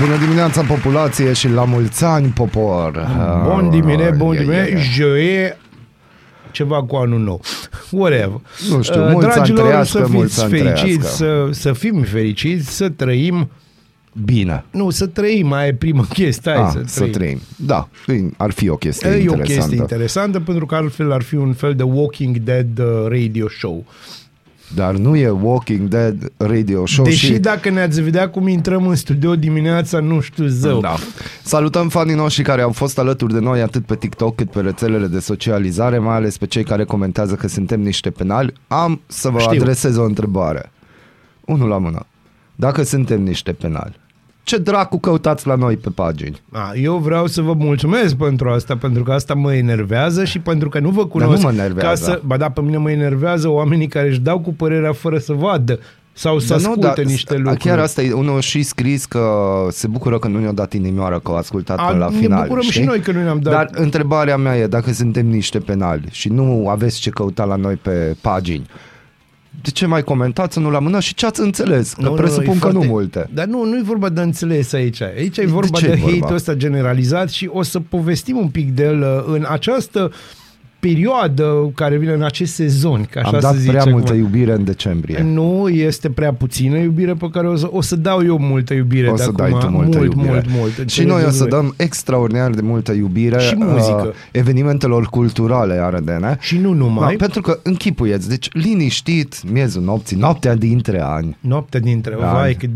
Bună dimineața populație și la mulți ani popor. Bun dimine, bun Ah, dimine, ia, ia, ia. joie, ceva cu anul nou. Whatever. Nu știu, Uh, mulți ani Dragilor, trăiască, să mulți fiți ani fericiți, trăiască. să, să fim fericiți, să trăim. Bine. Nu, să trăim, mai e prima chestie. Hai, Ah, să, să trăim. Da, ar fi o chestie E o interesantă. chestie interesantă pentru că altfel ar fi un fel de Walking Dead uh, radio show. Dar nu e Walking Dead radio show Deși și... dacă ne-ați vedea cum intrăm în studio dimineața, nu știu zău. Da. Salutăm fanii noștri care au fost alături de noi atât pe TikTok cât pe rețelele de socializare, mai ales pe cei care comentează că suntem niște penali. Am să vă Știu. adresez o întrebare. Unul la mână. Dacă suntem niște penali, ce dracu căutați la noi pe pagini? A, eu vreau să vă mulțumesc pentru asta, pentru că asta mă enervează și pentru că nu vă cunosc. nu mă enervează. Ca să, ba da, pe mine mă enervează oamenii care își dau cu părerea fără să vadă sau să Dar asculte niște a, lucruri. Chiar asta e, unul și scris că se bucură că nu ne-a dat inimioară că au ascultat A, până la ne final. bucurăm știi? și noi că nu ne-am dat. Dar întrebarea mea e, dacă suntem niște penali și nu aveți ce căuta la noi pe pagini, de ce mai comentați unul la mână și ce ați înțeles? Că Nu, nu, presupun e că foarte- nu multe. Dar nu, nu e vorba de înțeles aici. Aici e vorba ce de, e de vorba? hate-ul ăsta generalizat și o să povestim un pic de el uh, în această perioadă care vine în acest sezon. Ca așa Am dat să zice prea acum. multă iubire în decembrie. Nu este prea puțină iubire pe care o să, o să dau eu multă iubire O de să acum. dai tu multă mult, iubire. mult, mult. și înțelegeți noi o să voi. dăm extraordinar de multă iubire Și muzică. uh, evenimentelor culturale arădene. Și nu numai. Da, pentru că închipuieți, deci liniștit, miezul nopții, noaptea dintre ani. Noaptea dintre Da. vai, că,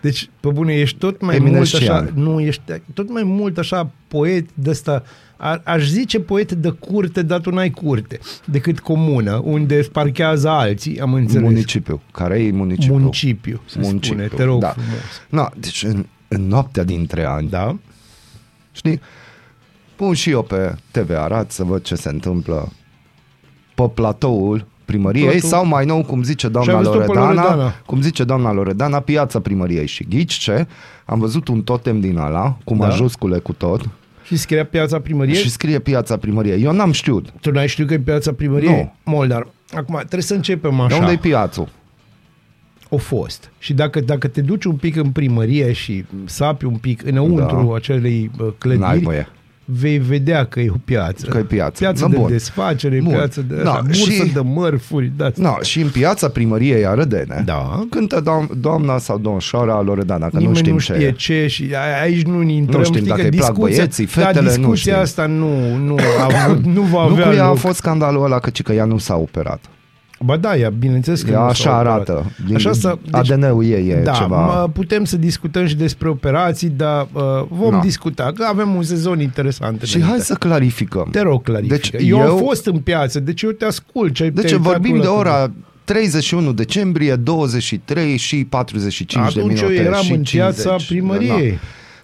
deci, pe bune, ești tot mai mult Eminescian. așa, nu, ești tot mai mult așa poet de ăsta, a- aș zice poet de curte, dar tu n-ai curte, decât comună, unde îți parchează alții, am înțeles. Municipiu. Care e municipiu? Muncipiu, se Muncipiu, spune, te rog da. frumos. Na, deci în, în noaptea dintre ani, Da? știi? Pun și eu pe TV Arad să văd ce se întâmplă pe platoul primăriei Platou. sau mai nou, cum zice Și doamna ai văzut-o pe Loredana, Loredana. cum zice doamna Loredana, piața primăriei și ghici ce? Am văzut un totem din ala, cu Da. majuscule cu tot, Și scria piața primăriei? și scrie piața primăriei. Eu n-am știut. Tu n-ai știut că e piața primăriei? Nu. Moldar. Acum, trebuie să începem De așa. unde e piațul? O fost. Și dacă, dacă te duci un pic în primărie și sapi un pic înăuntru Da. acelei uh, N-ai clădiri, voie. Vei vedea că e o piață. Că e piață. Piață Da, de bun. desfacere, Bun. piață de Da, așa, bursă și- de mărfuri. Da, No, și în piața primăriei Arădene Da. cântă doam- doamna sau domnșoara Loredana, că Nimeni nu știm nu ce știe e. ce și a- aici nu ne intrăm. Nu știm știi dacă că îi plac discuția, băieții, da, fetele, nu discuția știm. asta nu, nu, a avut, nu va Nu avea cu ea a loc. fost scandalul ăla că, ci că ea nu s-a operat. Ba da, ea, bineînțeles că Ea nu așa s-a operat. arată. Din Așa să, ADN-ul ei e da, ceva... mă, putem să discutăm și despre operații, dar uh, vom Da. discuta, că avem un sezon interesant. Și înainte. hai să clarificăm. Te rog, clarifică. Deci eu, eu- am fost în piață, deci eu te ascult. Ce ai Deci te-ai uitat vorbim tu de la ora 31 decembrie, 23 și 45 de Atunci eu minute. eram și în piața 50. primăriei. Da.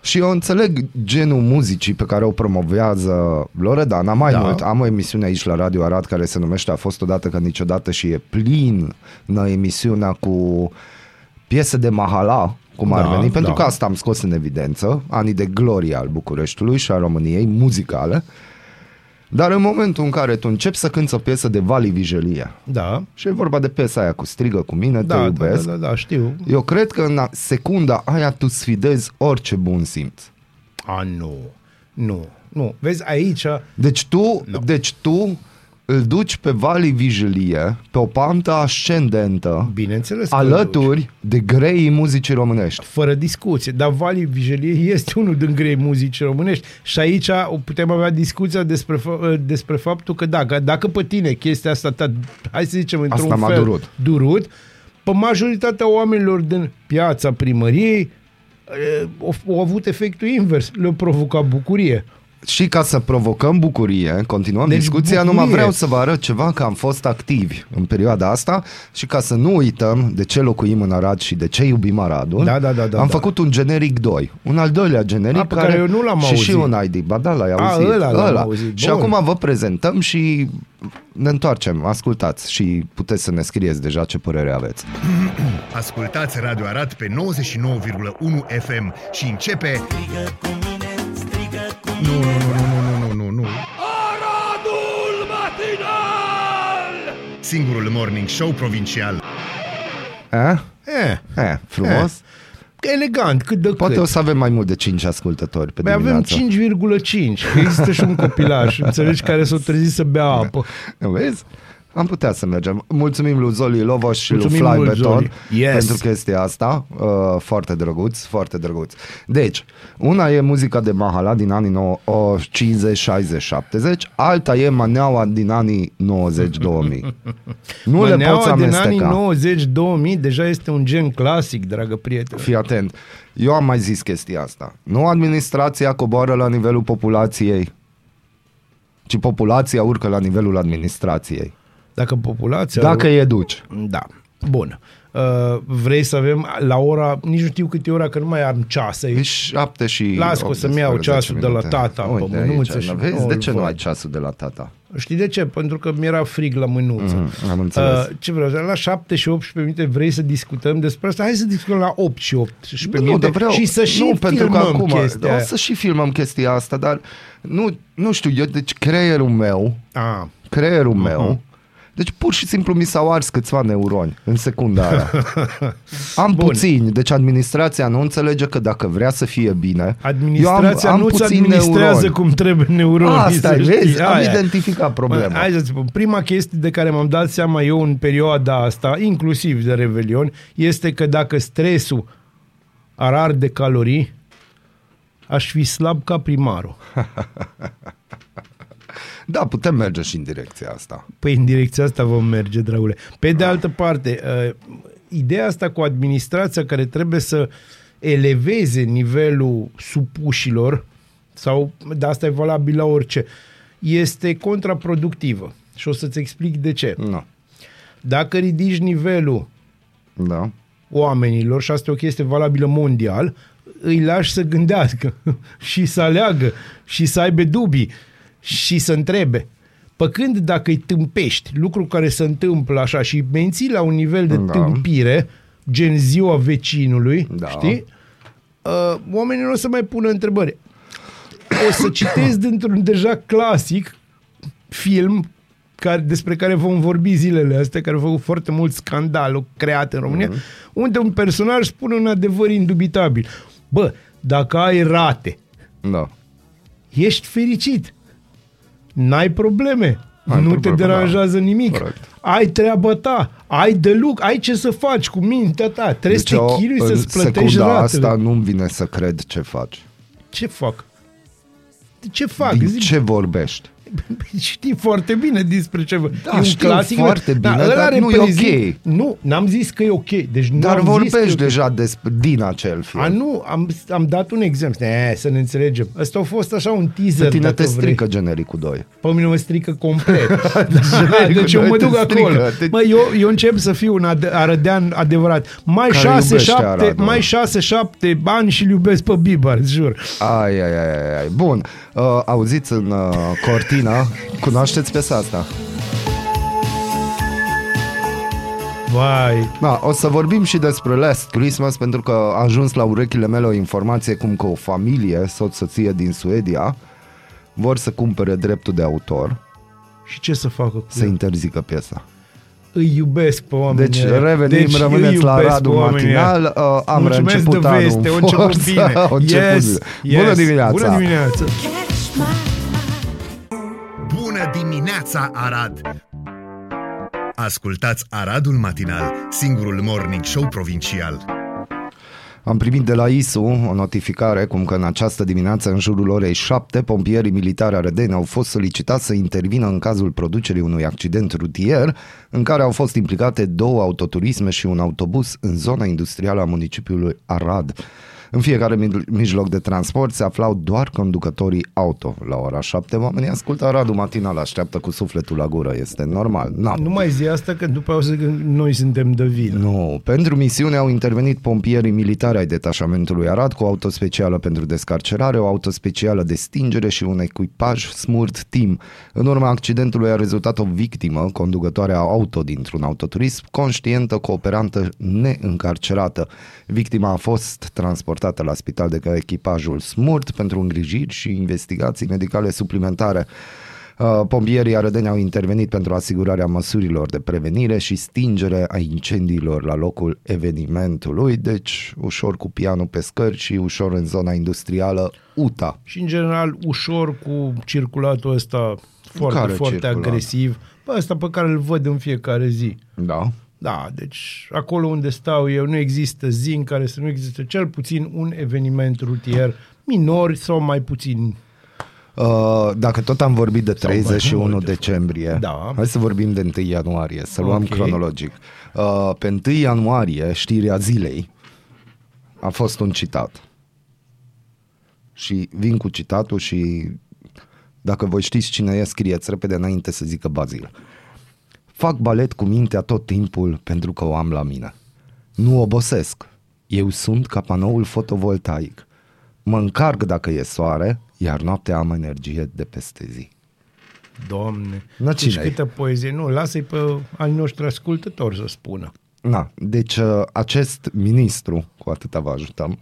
Și eu înțeleg genul muzicii pe care o promovează Loredana. Mai Da. mult, am o emisiune aici la Radio Arad care se numește A fost odată ca niciodată și e plin în emisiunea cu piese de mahala, cum ar Da, veni, pentru da. că asta am scos în evidență, anii de glorie al Bucureștiului și a României, muzicale. Dar în momentul în care tu începi să cânți o piesă de Vali Vigelie, Da, și e vorba de piesa aia cu strigă cu mine, te da, da, iubesc, da, da, da, știu. eu cred că în a- secunda aia tu sfidezi orice bun simț. A, nu, nu, nu. Vezi, aici, Deci tu, Nu. deci tu îl duci pe Vali Vigilie, pe o pantă ascendentă, bineînțeles că îl duci. alături de greii muzicii românești. fără discuție. Dar Vali Vigelie este unul din grei muzici românești și aici o putem avea discuția despre, fa- despre faptul că da, că dacă pe tine chestia asta, ta, hai să zicem, într-un Asta m-a fel durut. durut, pe majoritatea oamenilor din piața primăriei eh, au, au avut efectul invers, le-au provocat bucurie. Și ca să provocăm bucurie, continuăm Deci discuția, bucurie. numai vreau să vă arăt ceva că am fost activi în perioada asta și ca să nu uităm de ce locuim în Arad și de ce iubim Aradul, Da, da, da, da, am da. făcut un generic 2, un al doilea generic A, pe care eu nu l-am și auzit. și un ID, ba da, l-ai A, auzit. ăla l-am auzit, Și bun. acum vă prezentăm și ne întoarcem, ascultați și puteți să ne scrieți deja ce părere aveți. Ascultați Radio Arad pe 99,1 FM și începe... Nu, nu, nu, nu, nu, nu, nu, nu. Aradul Matinal! Singurul morning show provincial. Eh? Eh, Eh, frumos. elegant, cât de Poate cât. o să avem mai mult de 5 ascultători pe Păi avem dimineață. 5,5. că Există și un copilaș, înțelegi, care s-o trezit să bea apă. Vezi? Am putea să mergem. Mulțumim lui Zoli Lovoș și lui Mulțumim Fly mult, Beton Zoli. Yes. pentru chestia asta. Uh, foarte drăguț, foarte drăguț. Deci, una e muzica de Mahala din anii nou- o, 50, 60, 70, alta e maneaua din anii 90, 2000. Nu le poți Maneaua din amesteca. anii 90-2000 deja este un gen clasic, dragă prietene. Fii atent. Eu am mai zis chestia asta. Nu administrația coboară la nivelul populației, ci populația urcă la nivelul administrației. Dacă populația... Dacă educi. Da. Bun. Uh, vrei să avem la ora, nici nu știu câte ora, că nu mai am ceas E aici. 7 și Las că o să-mi iau 18 ceasul de la minute. tata, pe Uite mânuță aici, și Vezi, nu de îl ce nu văd. ai ceasul de la tata? Știi de ce? Pentru că mi-era frig la mânuță. Mhm, am înțeles. ce vreau? La 7 și 18 minute vrei să discutăm despre asta? Hai să discutăm la 8 și 18 Nu, minute dar vreau, și să și nu, pentru că filmăm acum chestia o aia. să și filmăm chestia asta, dar nu, nu știu, eu, deci creierul meu, Ah, creierul Mhm. meu, deci pur și simplu mi s-au ars câțiva neuroni în secunda aia. Am Bun. puțini, deci administrația nu înțelege că dacă vrea să fie bine, administrația eu am, am nu-ți puțini administrează neuroni. cum trebuie neuronii. Asta să e, știi. vezi, am Aia. identificat problema. Mă, Hai să spun, prima chestie de care m-am dat seama eu în perioada asta, inclusiv de Revelion, este că dacă stresul ar arde calorii, aș fi slab ca primarul. Da, putem merge și în direcția asta. Păi în direcția asta vom merge, dragule. Pe de altă parte, uh, ideea asta cu administrația care trebuie să eleveze nivelul supușilor, sau de asta e valabil la orice, este contraproductivă. Și o să-ți explic de ce. Nu. Dacă ridici nivelul Da. oamenilor, și asta e o chestie valabilă mondial, îi lași să gândească și să aleagă și să aibă dubii și să întrebe. Păcând dacă îi tâmpești, lucru care se întâmplă așa și îi menții la un nivel de Da. tâmpire, gen ziua vecinului, Da. știi? Uh, oamenii nu o să mai pună întrebări. O să citesc dintr-un deja clasic film care, despre care vom vorbi zilele astea, care a făcut foarte mult scandal creat în România, mm-hmm. unde un personaj spune un adevăr indubitabil. Bă, dacă ai rate, Da. ești fericit. N-ai probleme. N-ai nu probleme, te deranjează da. nimic. Corect. Ai treaba ta. Ai de lucru. Ai ce să faci cu mintea ta. Trebuie să te eu, chinui Deci în să-ți plătești secunda ratele. asta nu-mi vine să cred ce faci. Ce fac? Ce fac? Din Zi- ce vorbești? Știi foarte bine despre ce vă... Da, știu foarte bine, dar ăla nu e reprezint- ok. Nu, n-am zis că e ok. Deci nu Dar am zis că e vorbești ok. deja despre, din acel film. A, nu, am, am dat un exemplu. E, să ne înțelegem. Ăsta a fost așa un teaser, Pe tine dacă te vrei. strică genericul 2. Pe mine mă strică complet. da, deci eu mă te duc strică, acolo. te- Mă, eu, eu încep să fiu un ade- arădean adevărat. Mai Care 6, iubește 7, Aradul. mai 6, 7 ani și îl iubesc pe Bieber, îți jur. Ai, ai, ai, ai, ai. Bun, uh, auziți în uh, Cortina, cunoașteți piesa asta? Vai. Da, o să vorbim și despre Last Christmas pentru că a ajuns la urechile mele o informație cum că o familie, soț-soție din Suedia, vor să cumpere dreptul de autor Și ce să facă cu să el? interzică piesa. Îi iubesc pe oameni. Deci revenim, deci îi rămâneți la iubesc Radu pe oamenii Matinal, ăia. uh, am Mulțumesc reînceput de anul veste, în a început forță, bine. a început yes, bine. yes. Bună dimineața! Bună dimineața! Bună dimineața, Arad! Ascultați Aradul Matinal, singurul morning show provincial. Am primit de la ISU o notificare cum că în această dimineață, în jurul orei 7, pompierii militari arădeni au fost solicitați să intervină în cazul producerii unui accident rutier în care au fost implicate două autoturisme și un autobuz în zona industrială a municipiului Arad. În fiecare mij- mijloc de transport se aflau doar conducătorii auto. La ora 7 oamenii ascultă Radu matinal, așteaptă cu sufletul la gură, este normal. Na. Nu mai zi asta că după aia o să zic că noi suntem de vină. Nu, pentru misiune au intervenit pompierii militari ai detașamentului Arad cu auto specială pentru descarcerare, o auto specială de stingere și un echipaj Smurt Team. În urma accidentului a rezultat o victimă, conducătoarea auto dintr-un autoturism, conștientă, cooperantă, neîncarcerată. Victima a fost transportată la spital de către echipajul Smurt pentru îngrijiri și investigații medicale suplimentare. Uh, Pompierii arădeni au intervenit pentru asigurarea măsurilor de prevenire și stingere a incendiilor la locul evenimentului, deci ușor cu pianul pe scări și ușor în zona industrială UTA. Și în general ușor cu circulatul ăsta foarte, Care foarte circulat? agresiv. Pe ăsta pe care îl văd în fiecare zi. Da. Da, deci acolo unde stau eu nu există zi în care să nu există cel puțin un eveniment rutier minor sau mai puțin. Uh, dacă tot am vorbit de Sau mai 31 mult, de decembrie, Da. hai să vorbim de 1 ianuarie, să luăm Ok. cronologic. Uh, pe 1 ianuarie, știrea zilei, a fost un citat. Și vin cu citatul și dacă voi știți cine e, scrieți repede înainte să zică Bazil. Fac balet cu mintea tot timpul pentru că o am la mine. Nu obosesc. Eu sunt ca panoul fotovoltaic. Mă încarc dacă e soare, iar noaptea am energie de peste zi. Doamne, Na, deci cine-i? câtă poezie. Nu, lasă-i pe ai noștri ascultători să spună. Na, deci uh, acest ministru, cu atâta vă ajutăm,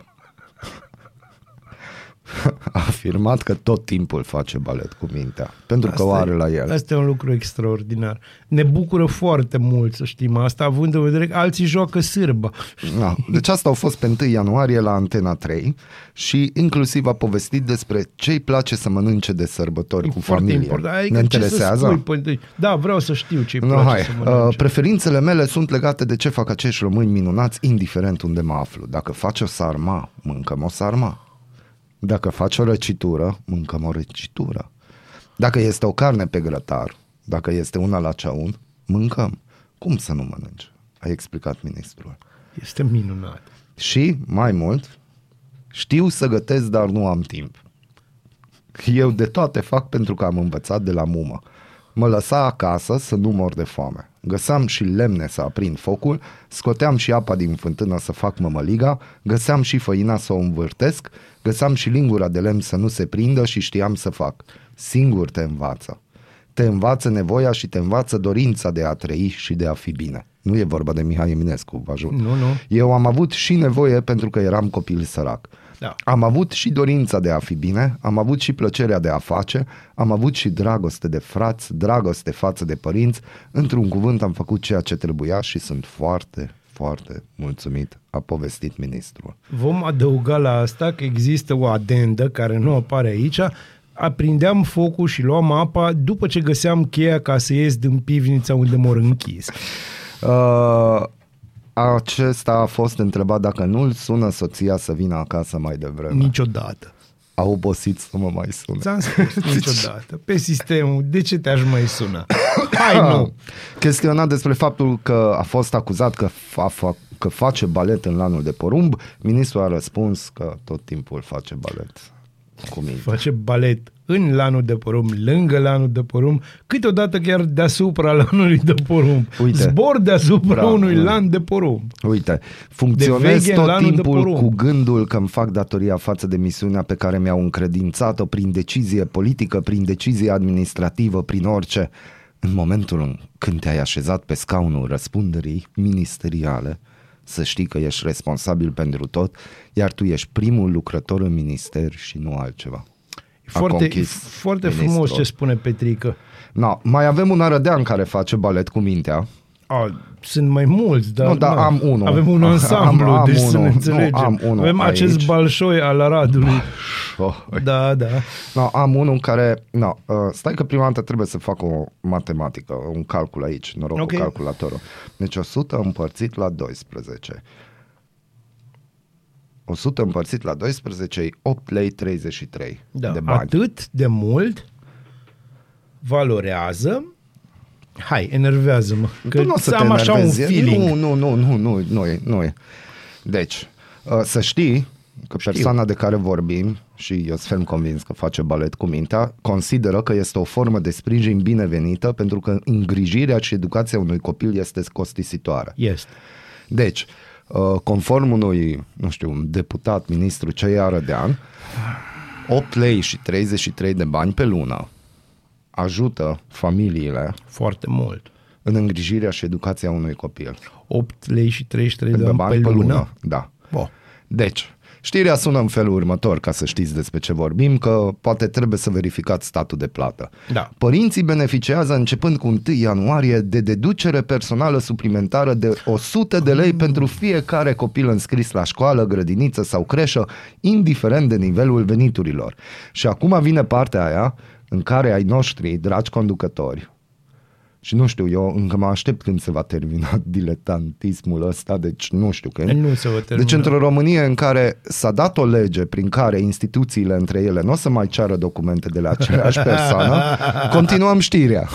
a afirmat că tot timpul face balet cu mintea, pentru că o are la el. Asta e un lucru extraordinar. Ne bucură foarte mult să știm asta, având în vedere că alții joacă sârba. Da. Deci asta au fost pe 1 ianuarie la Antena 3 și inclusiv a povestit despre ce îi place să mănânce de sărbători E cu foarte familie. important. Adică ne ce să interesează? spui, păi, de- da, vreau să știu ce îi No, place hai. să Uh, mănânce. preferințele mele sunt legate de ce fac acești români minunați, indiferent unde mă aflu. Dacă faci o sarma, mâncăm o sarma. Dacă faci o răcitură, mâncăm o răcitură. Dacă este o carne pe grătar, dacă este una la ceaun, mâncăm. Cum să nu mănânci? A explicat ministrul. Este minunat. Și, mai mult, știu să gătesc, dar nu am timp. Eu de toate fac pentru că am învățat de la mumă. Mă lăsa acasă să nu mor de foame. Găseam și lemne să aprind focul, scoteam și apa din fântână să fac mămăliga, găseam și făina să o învârtesc, găseam și lingura de lemn să nu se prindă și știam să fac. Singur te învață. Te învață nevoia și te învață dorința de a trăi și de a fi bine. Nu e vorba de Mihai Eminescu, vă ajut. Nu, nu. Eu am avut și nevoie pentru că eram copil sărac. Da. Am avut și dorința de a fi bine, am avut și plăcerea de a face, am avut și dragoste de frați, dragoste față de părinți. Într-un cuvânt am făcut ceea ce trebuia și sunt foarte, foarte mulțumit, a povestit ministrul. Vom adăuga la asta că există o adendă care nu apare aici. Aprindeam focul și luam apa după ce găseam cheia ca să ies din pivnița unde mor închis. Uh, acesta a fost întrebat dacă nu-l sună soția să vină acasă mai devreme. Niciodată. A obosit să mă mai sune. Ți-am spus niciodată. Pe sistemul, de ce te-aș mai suna? Hai nu! Chestionat despre faptul că a fost acuzat că, fa- fa- că face balet în lanul de porumb, ministrul a răspuns că tot timpul face balet cu minte. Face balet în lanul de porumb, lângă lanul de porumb, câteodată chiar deasupra lanului de porumb. Uite. Zbor deasupra Da, unui da. lan de porumb. Uite, funcționez veche în tot lanul de timpul porumb. cu gândul că îmi fac datoria față de misiunea pe care mi-au încredințat-o prin decizie politică, prin decizie administrativă, prin orice. În momentul în când te-ai așezat pe scaunul răspunderii ministeriale, să știi că ești responsabil pentru tot, iar tu ești primul lucrător în minister și nu altceva. E A foarte, conchis foarte ministrul. frumos ce spune Petrică. No, mai avem un arădean care face balet cu mintea. A, sunt mai mulți, dar Nu, dar na, am unul. Avem un Am- ansamblu, am deci să unul. ne Nu, înțelegem. am unul avem aici. acest balșoi al Aradului. Oh, Da, da. No, am unul care... No, uh, stai că prima dată trebuie să fac o matematică, un calcul aici, noroc Ok. cu calculatorul. Deci 100 împărțit la 12. 100 împărțit la 12 e 8 lei 33 da. de bani. Atât de mult valorează Hai, enervează-mă. Că Tu nu o să te am așa un enervezi. feeling. Nu, nu, nu, nu, nu, nu, e, nu e. Deci, uh, să știi, că persoana de care vorbim, și eu sunt ferm convins că face balet cu mintea, consideră că este o formă de sprijin binevenită pentru că îngrijirea și educația unui copil este costisitoare. Este. Deci, uh, conform unui, nu știu, un deputat, ministru Cei Arădean, 8 lei și 33 de bani pe lună ajută familiile Foarte mult. în îngrijirea și educația unui copil. 8 lei și 33 de Pe bani pe lună. Da. Bo. Deci, știrea sună în felul următor, ca să știți despre ce vorbim, că poate trebuie să verificați statul de plată. Da. Părinții beneficiază începând cu 1 ianuarie de deducere personală suplimentară de 100 de lei pentru fiecare copil înscris la școală, grădiniță sau creșă, indiferent de nivelul veniturilor. Și acum vine partea aia în care ai noștri, dragi conducători, și nu știu, eu încă mă aștept când se va termina diletantismul ăsta, deci nu știu când. Nu se va termina. Deci într-o Românie în care s-a dat o lege prin care instituțiile între ele nu o să mai ceară documente de la aceeași persoană, continuăm știrea.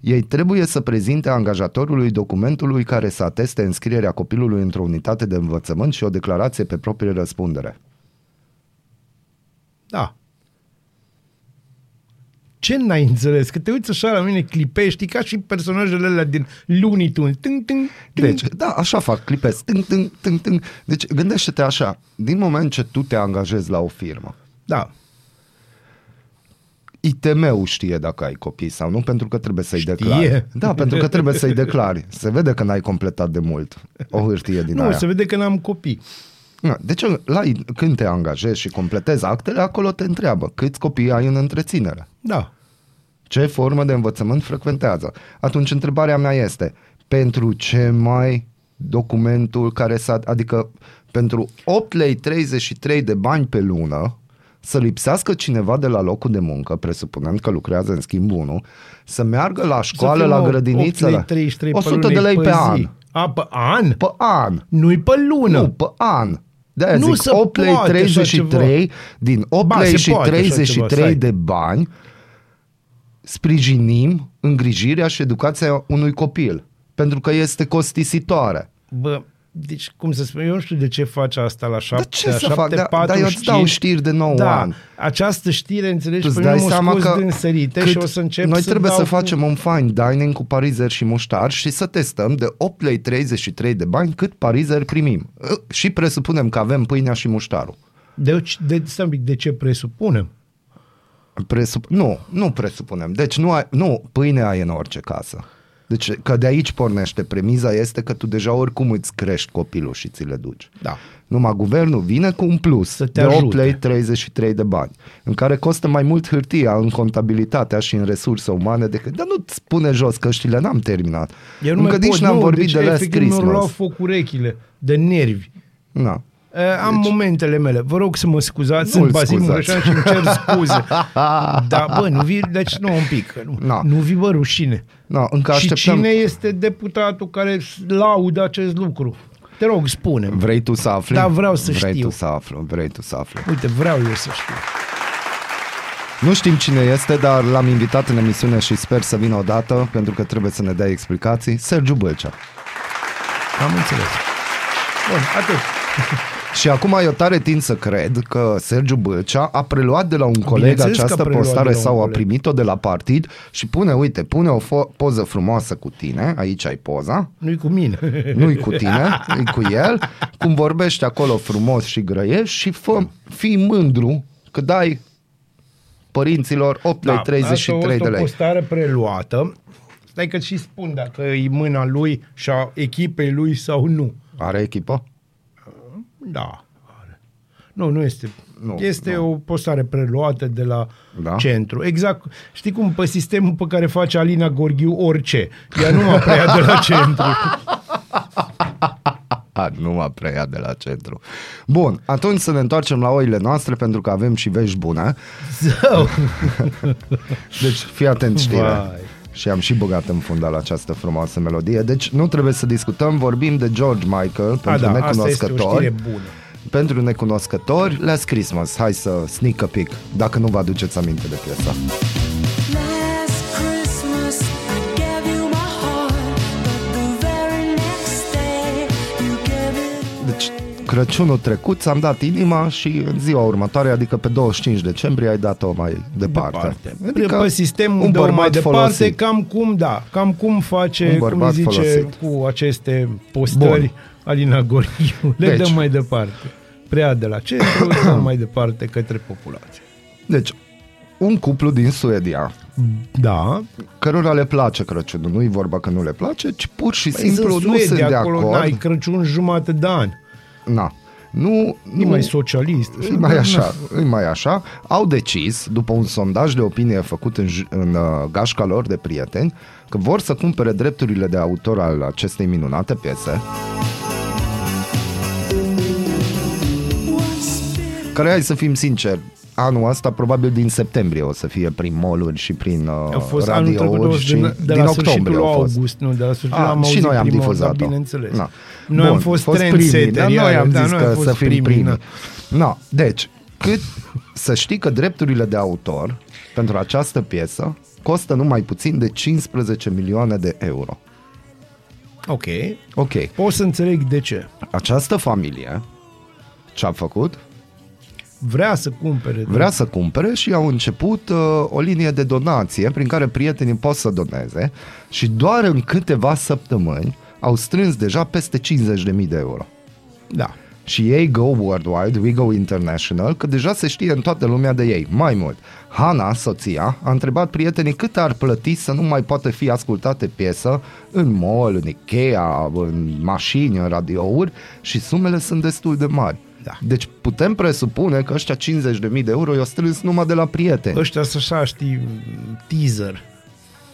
Ei trebuie să prezinte angajatorului documentului care să ateste înscrierea copilului într-o unitate de învățământ și o declarație pe proprie răspundere. Da. Ce n-ai înțeles? Că te uiți așa la mine, clipești, ca și personajele alea din Looney Tunes. Tâng, tâng, tâng. Deci, da, așa fac, clipez. Tâng, tâng, tâng, tâng. Deci, gândește-te așa, din moment ce tu te angajezi la o firmă, Da. ITM-ul știe dacă ai copii sau nu, pentru că trebuie să-i Știe? declari. Da, pentru că trebuie să-i declari. Se vede că n-ai completat de mult o hârtie din Nu, aia. se vede că n-am copii. Da, Deci, la, când te angajezi și completezi actele, acolo te întreabă câți copii ai în întreținere. Da. Ce formă de învățământ frecventează? Atunci, întrebarea mea este, pentru ce mai documentul care s-a... Adică, pentru 8 lei 33 de bani pe lună, să lipsească cineva de la locul de muncă, presupunând că lucrează în schimb 1, să meargă la școală, Să fie, la mă, grădiniță, 8 lei, la 33 pe 100 lună, de e lei pe, zi. an. A, pe an? Pe an. Nu-i pe lună. Nu, pe an. De-aia Nu zic, se 8 lei poate așa 33 din 8 Ba, lei se și poate așa ceva, 33 stai. de bani sprijinim îngrijirea și educația unui copil. Pentru că este costisitoare. Bă, deci, cum să spun, eu nu știu de ce faci asta la 7, ce să fac? 7 Da- 4, dar eu îți dau știri de 9 da, ani. această știre, înțelegi, Tu pe îți mine dai m-a seama scos că din sărite cât și o să încep noi să trebuie dau să cu- facem un fine dining cu parizer și muștar și să testăm de 8 lei 33 de bani cât parizer primim. Și presupunem că avem pâinea și muștarul. Deci, de, stai un pic, de ce presupunem? Presup- nu, nu presupunem. Deci nu, ai, nu, pâinea ai în orice casă. Deci că de aici pornește. Premiza este că tu deja oricum îți crești copilul și ți le duci. Da. Numai guvernul vine cu un plus Să te de 8 ajute. lei 33 de bani, în care costă mai mult hârtia în contabilitatea și în resurse umane decât... Dar nu-ți spune jos căștile, n-am terminat. Eu nu Încă mai nici pot, n-am nu, vorbit deci de Last efectiv mi-au luat Christmas. foc urechile de nervi. Na. Uh, am deci... momentele mele. Vă rog să mă scuzați, Nu-l sunt Basil scuzați. Mureșan și îmi cer scuze. da, bă, nu vi, deci nu un pic. că Nu, Na. nu vi bă rușine. Na, încă și așteptăm... cine este deputatul care laudă acest lucru? Te rog, spune Vrei tu să afli? Da, vreau să vrei știu. tu să aflu, vrei tu să afli. Uite, vreau eu să știu. Nu știm cine este, dar l-am invitat în emisiune și sper să vină odată, pentru că trebuie să ne dea explicații. Sergiu Bălcea. Am înțeles. Bun, atât. Și acum eu tare tind să cred că Sergiu Bălcea a preluat de la un coleg Bineînțeles că a această preluat postare de la un sau a coleg. primit-o de la partid și pune, uite, pune o fo- poză frumoasă cu tine, aici ai poza, Nu-i cu mine. nu-i cu tine, e cu el, cum vorbește acolo frumos și grăiești și fă, fii mândru că dai părinților 8 lei 33 Da, asta de o lei. postare preluată. Stai că și spun dacă e mâna lui și a echipei lui sau nu. Are echipă? Da. are. Nu, nu este. Nu, este nu. o postare preluată de la Da? centru. Exact. Știi cum pe sistemul pe care face Alina Gorghiu orice. Ea nu mă preia de la centru. A, nu mă preia de la centru. Bun, atunci să ne întoarcem la oile noastre pentru că avem și vești bune. Zău. Deci fii atent știre. Vai. Și am și băgat în fundal această frumoasă melodie. Deci nu trebuie să discutăm, vorbim de George Michael A, pentru da, asta este o necunoscători. știre bună. Pentru necunoscători, Last Christmas. Hai să sneak a peek, dacă nu vă aduceți aminte de piesa. Last Christmas I gave you my heart, but the very next day you gave it Deci, Crăciunul trecut ți-am dat inima și în ziua următoare, adică pe 25 decembrie, ai dat-o mai departe. departe. Adică pe sistemul un dă mai bărbat departe, folosit. cam cum, da, cam cum face, Un cum îi bărbat zice, folosit. cu aceste postări Bun. Alina Goriu. Le Deci. dăm mai departe. Prea de la centru, dăm mai departe către populație. Deci, un cuplu din Suedia, Da, cărora le place Crăciunul, nu e vorba că nu le place, ci pur și Păi simplu sunt nu sunt Suedia, de acolo acord. n-ai Crăciun jumate de an. Na. Nu, E nu, mai socialist. E mai așa, e mai așa. Au decis, după un sondaj de opinie făcut în, j- în uh, gașca lor de prieteni, că vor să cumpere drepturile de autor al acestei minunate piese, care, hai să fim sinceri, anul ăsta probabil din septembrie o să fie prin mall și prin uh, A fost anul trecut radiouri o- și din, de din la octombrie sfârșitul au fost. august, nu, de la sfârșitul A, am și auzit noi am prima, difuzat-o. Da, bineînțeles. Na. Noi Bun, am fost, primii, trendsetteri, dar noi iar, am da, zis noi că am fost să fim primii, primii. na. No, deci, cât să știi că drepturile de autor pentru această piesă costă numai puțin de 15 milioane de euro. Ok. Ok, Pot să înțeleg de ce. această familie ce a făcut? Vrea să cumpere. Vrea să cumpere și au început uh, o linie de donație prin care prietenii pot să doneze și doar în câteva săptămâni au strâns deja peste 50.000 de euro. Da. Și ei go worldwide, we go international, că deja se știe în toată lumea de ei. Mai mult, Hana, soția, a întrebat prietenii cât ar plăti să nu mai poată fi ascultate piesă în mall, în Ikea, în mașini, în radiouri și sumele sunt destul de mari. Da. Deci putem presupune că ăștia 50.000 de euro i-au strâns numai de la prieteni. Ăștia să așa, știi, teaser.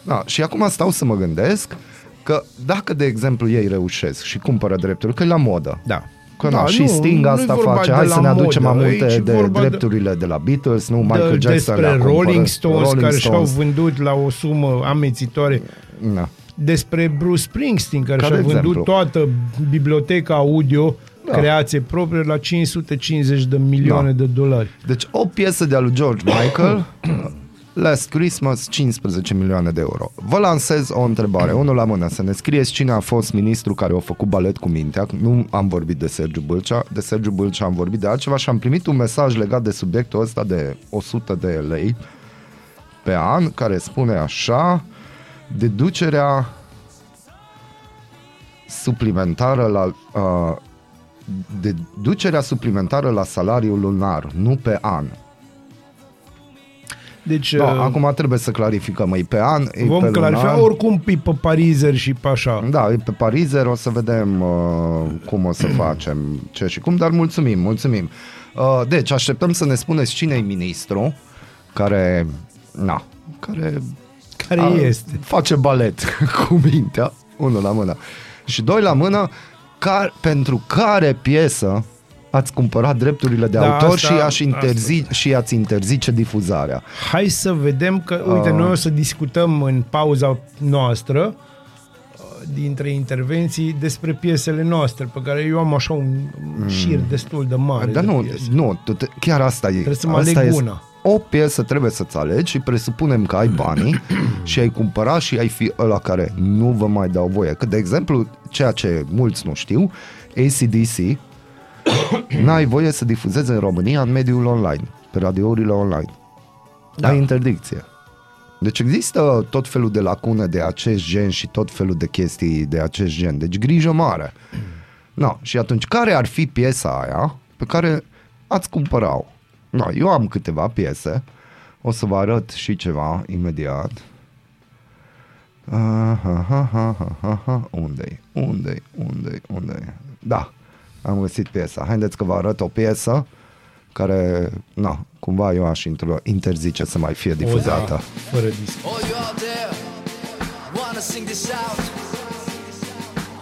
Da, și acum stau să mă gândesc că dacă, de exemplu, ei reușesc și cumpără drepturi, că e la modă, Da. Că Da, na, și nu, Sting nu-i asta vorba face, de hai la să ne aducem modă, aminte aici e de vorba de- drepturile de la Beatles, nu Michael de, Jackson despre le-a cumpărat, Rolling Stones Rolling care și-au Stones. vândut la o sumă amețitoare Na. despre Bruce Springsteen care Ca și-a de vândut exemplu. toată biblioteca audio Da. creație proprie la 550 de milioane Da. de dolari. Deci o piesă de-a lui George Michael, Last Christmas, 15 milioane de euro. Vă lansez o întrebare, unul la mână, să ne scrieți cine a fost ministru care a făcut balet cu mintea. Nu am vorbit de Sergiu Bâlcea, de Sergiu Bâlcea am vorbit de altceva și am primit un mesaj legat de subiectul ăsta de 100 de lei pe an, care spune așa, deducerea suplimentară la uh, deducerea suplimentară la salariul lunar, nu pe an. Deci Da, uh, acum trebuie să clarificăm, e pe an, e vom pe clarifica lunar. oricum pe, pe parizer și pe așa. Da, e pe parizer, o să vedem uh, cum o să facem, ce și cum, dar mulțumim, mulțumim. Uh, deci, așteptăm să ne spuneți cine e ministru care, na, care Care a- este? face balet cu mintea, unul la mână. Și doi la mână, car, pentru care piesă ați cumpărat drepturile de Da, autor asta- și, aș interzi, și ați interzice difuzarea. Hai să vedem că, uite, Uh. noi o să discutăm în pauza noastră uh, dintre intervenții despre piesele noastre, pe care eu am așa un mm. șir destul de mare Dar de nu, piese. nu, tu te, chiar asta e. Trebuie să mă asta aleg e- una. O piesă trebuie să-ți alegi și presupunem că ai banii și ai cumpăra și ai fi ăla care nu vă mai dau voie. Că, de exemplu, ceea ce mulți nu știu, ACDC n-ai voie să difuzeze în România în mediul online, pe radiourile online. Da. Ai interdicție. Deci există tot felul de lacune de acest gen și tot felul de chestii de acest gen. Deci grijă mare. No, și atunci, care ar fi piesa aia pe care ați cumpăra-o? No, eu am câteva piese. O să vă arăt și ceva imediat. Aha, ha, ha, ha, ha, ha. Unde-i? Unde-i? Unde-i? Unde-i? Da, am găsit piesa. Haideți că vă arăt o piesă care, na, cumva eu aș intro- interzice să mai fie difuzată. O, da, fără disc. All you out there wanna sing this out?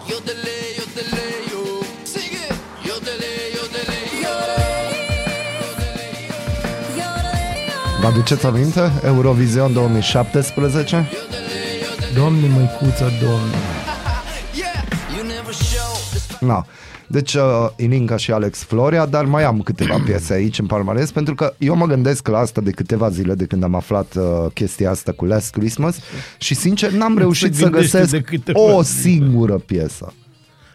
Yodele, yodele, yo. Sing it. Yodele, yodele, yo. Vă aduceți aminte? Eurovision 2017? Doamne, măicuța, doamne. Yeah, you never show the Na. Deci uh, Ilinca și Alex Floria, dar mai am câteva piese aici în palmares, pentru că eu mă gândesc la asta de câteva zile de când am aflat uh, chestia asta cu Last Christmas și sincer n-am reușit să gândește găsesc de câteva o zile. singură piesă.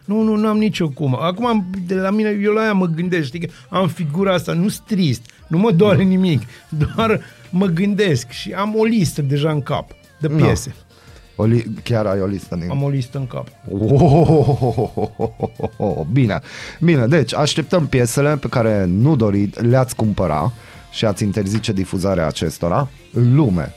Nu, nu, nu am nicio cum. Acum, am- de la mine, eu la aia mă gândesc, știi, că am figura asta, nu sunt trist, nu mă doare nimic, doar mă gândesc și am o listă deja în cap de Da. piese. O li- chiar ai o listă din... Am o listă în cap. Oh, bine, bine, deci așteptăm piesele pe care nu doriți, le-ați cumpăra și ați interzice difuzarea acestora în lume.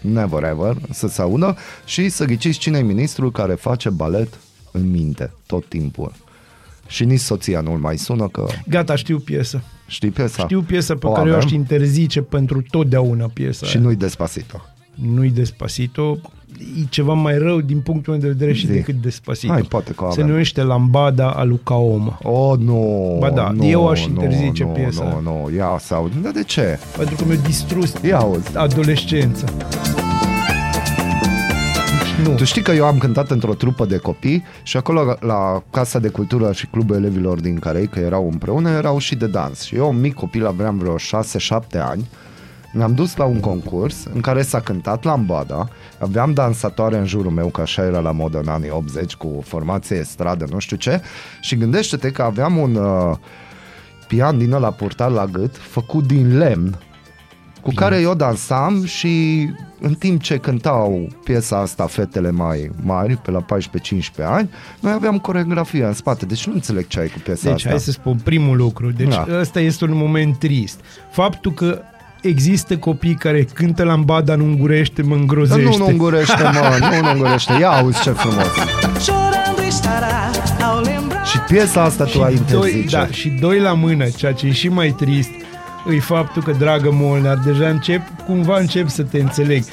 Never ever să se audă și să ghiciți cine e ministrul care face balet în minte tot timpul. Și nici soția nu-l mai sună că Gata, știu piesă. știi piesa? Știu piesă pe O care eu avem aș interzice pentru totdeauna piesa Și aia. nu-i despasito. Nu-i Despacito. E ceva mai rău din punctul meu de vedere și Zi. decât Despacito. Hai, poate că o Se avem. numește Lambada a lui Kaoma. Oh, nu. Ba da, nu, eu aș nu, interzice nu, piesa aia. Nu, nu, ia să aud. Dar de ce? Pentru că mi-a distrus Ia auzi. adolescența. Deci nu. Tu știi că eu am cântat într-o trupă de copii și acolo la Casa de Cultură și Clubul Elevilor din Carei, că erau împreună, erau și de dans. Și eu, mic copil, aveam vreo 6-7 ani, ne-am dus la un concurs în care s-a cântat lambada, aveam dansatoare în jurul meu, că așa era la modă în anii 80, cu formație stradă, nu știu ce, și gândește-te că aveam un uh, pian din ăla purtat la gât, făcut din lemn, cu care eu dansam și în timp ce cântau piesa asta fetele mai mari, pe la 14-15 ani, noi aveam coreografia în spate, deci nu înțeleg ce ai cu piesa Deci, asta. hai să spun primul lucru. Deci, Da. da. ăsta este un moment trist. Faptul că există copii care cântă lambada în ungurește mă Dar îngrozește. nu, nu îngurește, mă, nu, nu îngurește. Ia auzi ce frumos. Chorando estará ao lembrar. Și piesa asta tu ai doi, interzice. da, și doi la mână, ceea ce e și mai trist, e faptul că, dragă Molnar, deja încep, cumva încep să te înțeleg.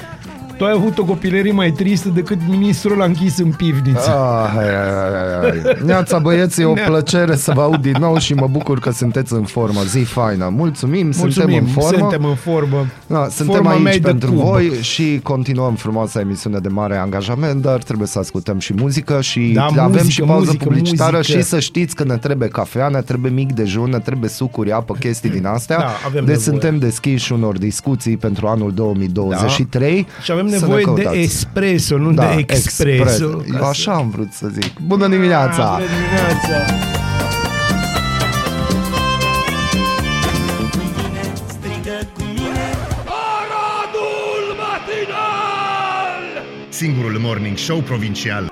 Tu ai avut o copilărie mai tristă decât ministrul l-a închis în pivniță. Ah, hai, hai, hai, hai. Neața băieți, e o Nea- plăcere să vă aud din nou și mă bucur că sunteți în formă. Zi faină. Mulțumim, suntem în formă. suntem în formă. Da, suntem Forma mea e aici de pentru cub. voi și continuăm frumoasa emisiune de mare angajament, dar trebuie să ascultăm și muzică și Da, avem muzică, și pauză muzică, publicitară muzică. și să știți că ne trebuie cafea, ne trebuie mic dejun, ne trebuie sucuri, apă, chestii din astea. Da, avem deci nevoie. suntem deschiși unor discuții pentru anul 2023. Și avem Să ne nevoie de căutați. espresso, nu da, de expresso. expres. ca Eu să- așa am vrut să zic. Bună dimineața! Ah, Bună dimineața! Aradul matinal! Singurul morning show provincial.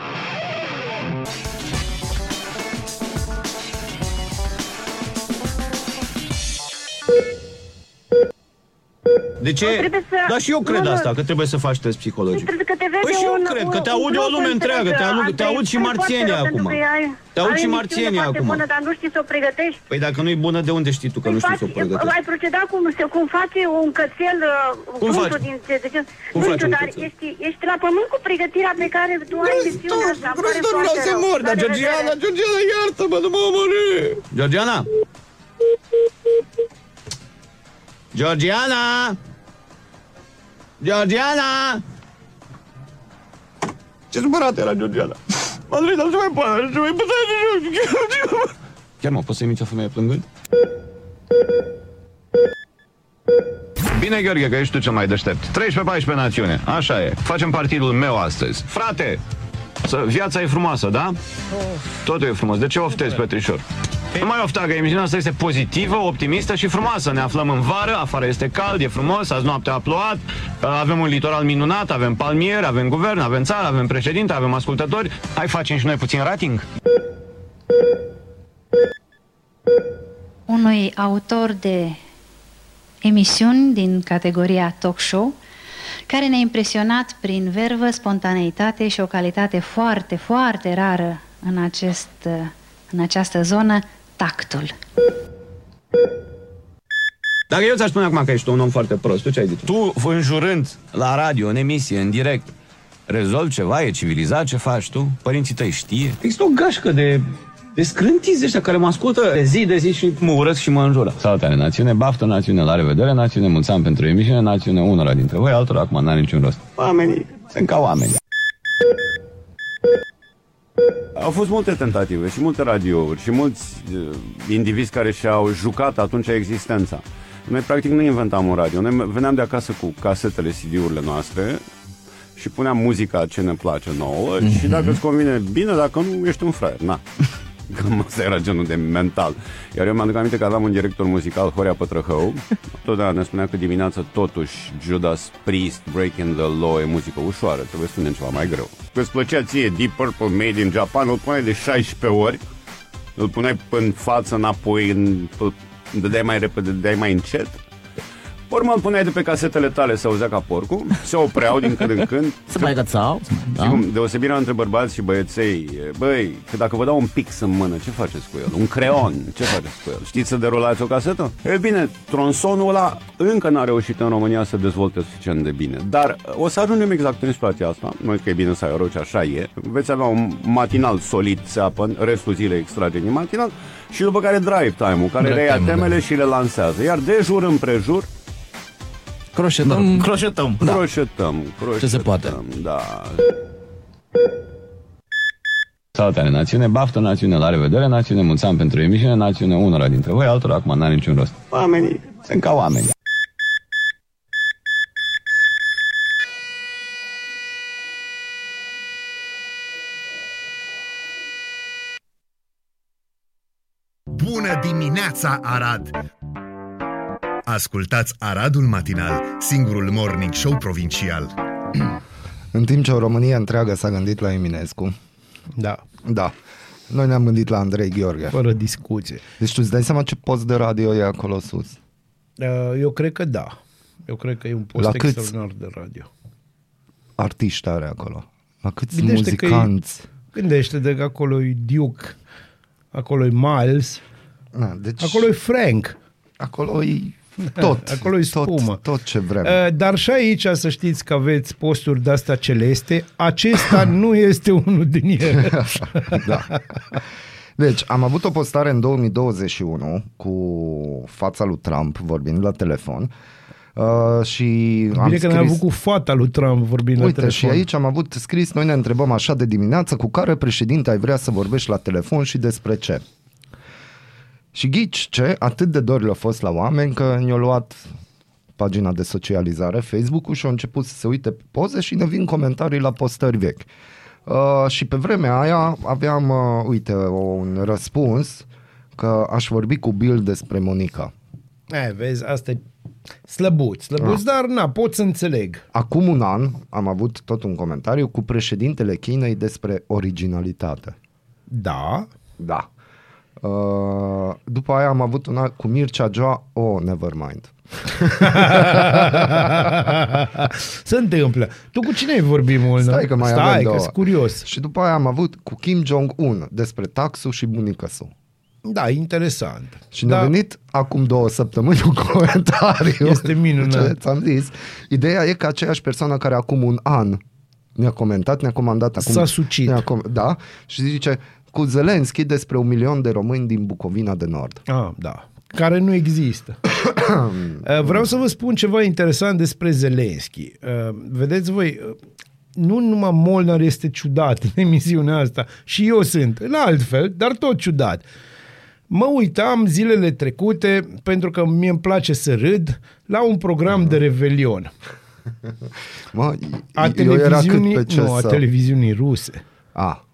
De ce? Nu, trebuie să- Dar și eu cred nu, nu. asta, că trebuie să faci test psihologic. Trebuie că te vede Păi și eu un, cred, un, că te un aude o grup lume întreg, întreagă, te aud- te asta e aud și foarte marțienii rău, acum. pentru că ai- Te aud ai și o marțienii emisiune foarte acum. Bună, dar nu știi să o pregătești. Păi dacă nu e bună, de unde știi tu că nu știi să o Faci- pregătești? Ai proceda cum, se- cum face un cățel uh, Cum fruntul faci? din ce, de ce, Cum nu face știu, un dar cățel? ești, ești la pământ cu pregătirea pe care tu ai emisiunea asta. îmi pare foarte rău. La revedere. Georgiana, iartă-mă, nu mă omorâ! Georgiana! Georgiana! Georgiana! Ce supărat era Georgiana? M-a dorit, dar nu se mai poate, nu se mai poate. Chiar mă, poți să imiți o femeie plângând? Bine, Gheorghe, că ești tu cel mai deștept. 13-14 națiune, așa e. Facem partidul meu astăzi. Frate, să, viața e frumoasă, da? Totul e frumos. De ce oftezi, Petrișor? Nu mai ofta, că emisiunea asta este pozitivă, optimistă și frumoasă. Ne aflăm în vară, afară este cald, e frumos, azi noaptea a plouat, avem un litoral minunat, avem palmier, avem guvern, avem țară, avem președinte, avem ascultători. Hai facem și noi puțin rating? unui autor de emisiuni din categoria talk show, care ne-a impresionat prin vervă, spontaneitate și o calitate foarte, foarte rară în, acest, în această zonă, tactul. Dacă eu ți-aș spune acum că ești un om foarte prost, tu ce ai zis? Tu, înjurând la radio, în emisie, în direct, rezolvi ceva, e civilizat ce faci tu? Părinții tăi știe? Există o gașcă de, de scrântiți ăștia care mă ascultă de zi de zi și mă urăsc și mă înjură. Salutare, națiune, baftă, națiune, la revedere, națiune, mulți ani pentru emisiune, națiune, unora dintre voi, altora, acum n-are niciun rost. Oamenii sunt ca oameni. Au fost multe tentative și multe radiouri și mulți uh, indivizi care și-au jucat atunci existența. Noi practic nu inventam un radio, noi veneam de acasă cu casetele, CD-urile noastre și puneam muzica ce ne place nouă mm-hmm. și dacă îți convine bine, dacă nu, ești un fraier. Na. Cam asta era genul de mental. Iar eu mi-aduc aminte că aveam un director muzical, Horea Pătrăhău, totdeauna ne spunea că dimineața totuși Judas Priest, Breaking the Law e muzică ușoară, trebuie să spunem ceva mai greu. Că îți plăcea ție Deep Purple Made in Japan, îl puneai de 16 ori, îl puneai în față, înapoi, în, îl dădeai mai repede, dădeai mai încet Urmă îl puneai de pe casetele tale să auzea ca porcul, se opreau din când în când. Să mai gățau. Da? Cum, deosebirea între bărbați și băieței, băi, că dacă vă dau un pix în mână, ce faceți cu el? Un creon, ce faceți cu el? Știți să derulați o casetă? E bine, tronsonul ăla încă n-a reușit în România să dezvolte suficient de bine. Dar o să ajungem exact în situația asta. Nu că e bine să ai roci, așa e. Veți avea un matinal solid, țeapă, restul zilei extrage din matinal și după care drive time-ul, care reia temele da. și le lansează. Iar de jur împrejur, Croșetăm. Da. Croșetăm. Da. Croșetăm, croșetăm. Ce se poate. Da. Salutare națiune, baftă națiune, la revedere națiune, mulți ani pentru emisiune națiune, unora dintre voi, altora acum n-are niciun rost. Oamenii sunt ca oameni. Bună dimineața, Arad! Ascultați Aradul Matinal, singurul morning show provincial. În timp ce o Românie întreagă s-a gândit la Eminescu. Da. Da. Noi ne-am gândit la Andrei Gheorghe. Fără discuție. Deci tu îți dai seama ce post de radio e acolo sus? Uh, Eu cred că da. Eu cred că e un post La câți? extraordinar de radio. Artiști are acolo. La câți Gândește că e- muzicanți? Gândește de că acolo e Duke, acolo e Miles, Na, deci acolo e Frank. Acolo e tot. Acolo e spumă. Tot, tot ce vrem. Uh, Dar și aici să știți că aveți posturi de-astea celeste. Acesta nu este unul din ele. da. Deci, am avut o postare în 2021 cu fața lui Trump vorbind la telefon uh, și am Bine că scris... ne-am avut cu fata lui Trump vorbind la Uite, telefon. și aici am avut scris, noi ne întrebăm așa de dimineață, cu care președinte ai vrea să vorbești la telefon și despre ce? Și ghici ce, atât de dor le-a fost la oameni că ne-au luat pagina de socializare, Facebook-ul și au început să se uite pe poze și ne vin comentarii la postări vechi. Uh, și pe vremea aia aveam, uh, uite, un răspuns că aș vorbi cu Bill despre Monica. E, vezi, asta e slăbuț, slăbuț, Da. dar na, pot să înțeleg. Acum un an am avut tot un comentariu cu președintele Chinei despre originalitate. Da. Da. Uh, după aia am avut una cu Mircea Joa, oh, never mind. Se întâmplă. Tu cu cine ai vorbit mult? nu? Stai că mai Stai, avem că două. sunt curios. Și după aia am avut cu Kim Jong-un despre taxul și bunica su. Da, interesant. Și ne-a Da. venit acum două săptămâni un comentariu. Este minunat. Ce ți-am zis. Ideea e că aceeași persoană care acum un an ne-a comentat, ne-a comandat acum... S-a sucit. ne-a com- da, și zice cu Zelenski despre un milion de români din Bucovina de Nord. Ah, da. Care nu există. Uh, Vreau să vă spun ceva interesant despre Zelenski. Uh, Vedeți voi, uh, nu numai Molnar este ciudat în emisiunea asta, și eu sunt, în alt fel, dar tot ciudat. Mă uitam zilele trecute, pentru că mie îmi place să râd, la un program de revelion. Mă, A eu era cât televiziunii, pe ce nu, a să... televiziunii ruse. A,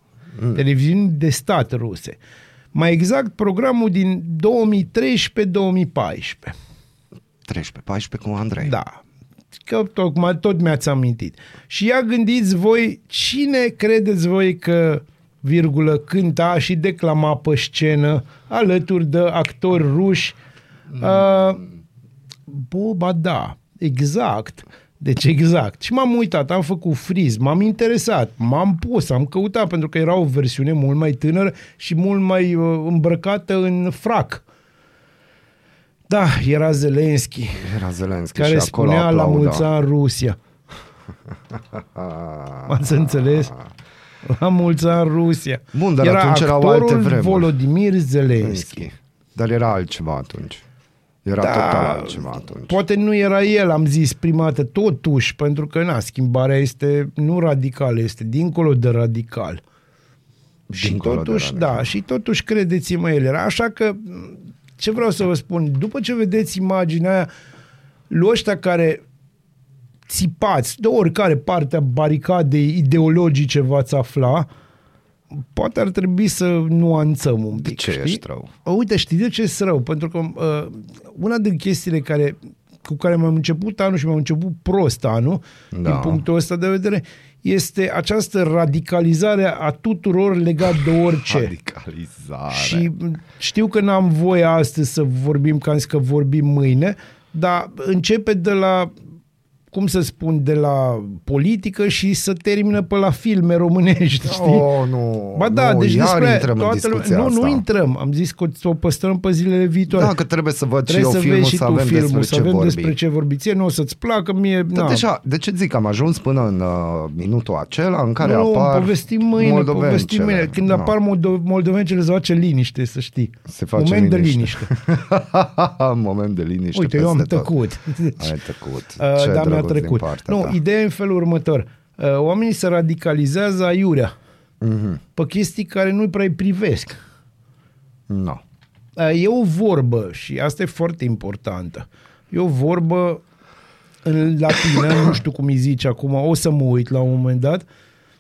Televiziuni de stat ruse. Mai exact, programul din 2013-2014. 13-14 cu Andrei. Da. Că tocmai tot mi-ați amintit. Și ia gândiți voi, cine credeți voi că virgulă, cânta și declama pe scenă alături de actori ruși uh, Boba, da, exact. Deci exact. Și m-am uitat, am făcut friz, m-am interesat, m-am pus, am căutat, pentru că era o versiune mult mai tânără și mult mai uh, îmbrăcată în frac. Da, era Zelenski, Era Zelenski care și acolo spunea la aplauda. mulți ani Rusia. Ați înțeles? La mulți ani Rusia. Bun, dar era atunci erau actorul alte vremuri. Volodymyr Zelenski. Dar era altceva atunci. Era Da. total altceva atunci. Poate nu era el, am zis prima dată, totuși, pentru că, na, schimbarea este nu radicală, este dincolo de radical. Și Dincolo de totuși, radical. da, și totuși credeți-mă, el era. Așa că, ce vreau să vă spun, după ce vedeți imaginea aia, lui ăștia care țipați de oricare parte a baricadei ideologice v-ați afla, poate ar trebui să nuanțăm un pic. De ce știi? ești rău? Uite, știi de ce sunt rău? Pentru că uh, una din chestiile care, cu care mi-am început anul și mi-am început prost anul, Da. din punctul ăsta de vedere, este această radicalizare a tuturor legat de orice. Radicalizare. Și știu că n-am voie astăzi să vorbim ca am zis că vorbim mâine, dar începe de la cum să spun, de la politică și să termină pe la filme românești, știi? Oh, nu. Ba da, nu, deci iar despre intrăm în toată discuția lumea, nu, asta. nu intrăm. Am zis că o păstrăm pe zilele viitoare. Da, că trebuie să văd Trebuie și eu să filmul, vezi și să tu avem filmul, despre să ce avem vorbi. despre ce vorbi. Ție nu o să-ți placă, mie... Dar na. deja, de ce zic, am ajuns până în uh, minutul acela în care nu, apar povestim mâine, povestim moldovencele. mâine. Când Da. apar moldo- moldovencele, se face liniște, să știi. Se face Moment liniște. de liniște. Moment de liniște Uite, eu am peste tot. tăcut. Ai tăcut. Uh, Ce dar mi-a drăguț din trecut. partea Nu, ta. ideea e în felul următor. Uh, oamenii se radicalizează aiurea Mhm. pe chestii care nu-i prea îi privesc. No. Uh, E o vorbă și asta e foarte importantă. E o vorbă în latină, nu știu cum îi zice acum, o să mă uit la un moment dat,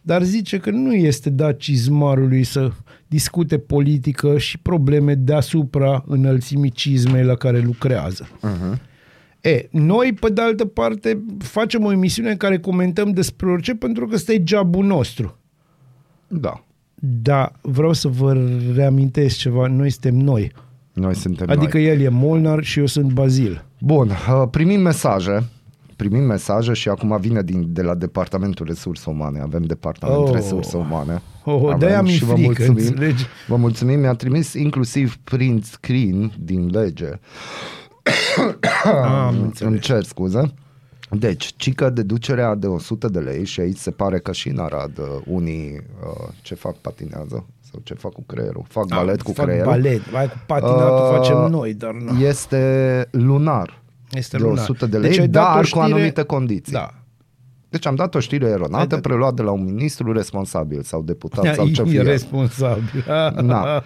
dar zice că nu este dat cizmarului să discute politică și probleme deasupra înălțimii cizmei la care lucrează. Mhm. E, noi, pe de altă parte, facem o emisiune în care comentăm despre orice pentru că ăsta e jobul nostru. Da. Dar vreau să vă reamintesc ceva, noi suntem noi. Noi suntem Adică noi. el e Molnar și eu sunt Bazil. Bun, uh, primim mesaje. Primim mesaje și acum vine din, de la Departamentul Resurse Umane. Avem Departament Oh. Resurse Umane. Oh, Avem de-aia mi-e și vă frică, mulțumim. înțelegi? Vă mulțumim, mi-a trimis inclusiv print screen din lege. Am Îmi cer scuze. Deci, cică deducerea de 100 de lei și aici se pare că și în Arad uh, unii uh, ce fac patinează sau ce fac cu creierul. Fac Ah, balet cu fac creierul. balet, mai cu patinatul facem noi, dar nu. Este lunar. Este de lunar. 100 de Deci lei, ai dat o dar cu știre- anumite condiții. Da. Deci am dat o știre Ai eronată dat- preluat de la un ministru responsabil sau deputat sau ce e fie. responsabil. Na.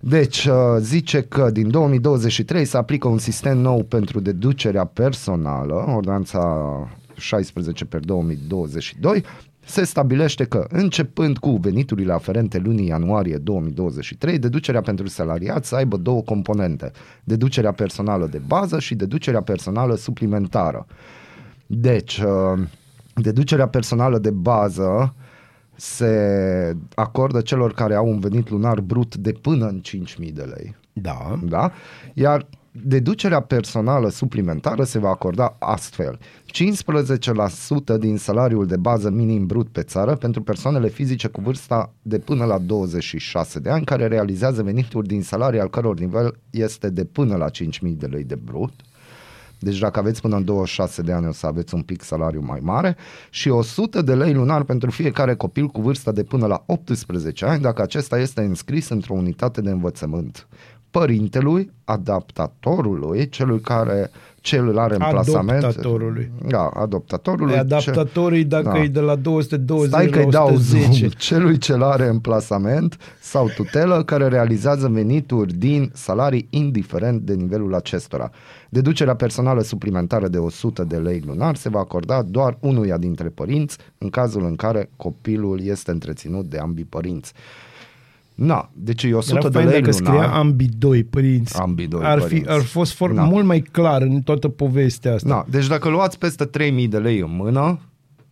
Deci uh, zice că din 2023 se aplică un sistem nou pentru deducerea personală, ordonanța 16 per 2022, se stabilește că, începând cu veniturile aferente lunii ianuarie 2023, deducerea pentru salariat să aibă două componente, deducerea personală de bază și deducerea personală suplimentară. Deci, uh, deducerea personală de bază se acordă celor care au un venit lunar brut de până în 5.000 de lei. Da. Da? Iar deducerea personală suplimentară se va acorda astfel. 15% din salariul de bază minim brut pe țară pentru persoanele fizice cu vârsta de până la 26 de ani care realizează venituri din salarii al căror nivel este de până la 5.000 de lei de brut. Deci dacă aveți până în 26 de ani o să aveți un pic salariu mai mare și 100 de lei lunar pentru fiecare copil cu vârsta de până la 18 ani dacă acesta este înscris într-o unitate de învățământ. Părintelui, adaptatorului, celui care cel îl are în plasament. Adoptatorului. Da, adoptatorului. E adaptatorii dacă Da. e de la 220 Stai că la îi dau 110. zoom celui ce are în plasament sau tutelă care realizează venituri din salarii indiferent de nivelul acestora. Deducerea personală suplimentară de 100 de lei lunar se va acorda doar unuia dintre părinți în cazul în care copilul este întreținut de ambii părinți. Na, deci e 100 Era de fain lei dacă lunar. scria ambii doi părinți. Ambii doi ar, fi, părinți. ar fost for, Da. mult mai clar în toată povestea asta. Da, deci dacă luați peste 3000 de lei în mână,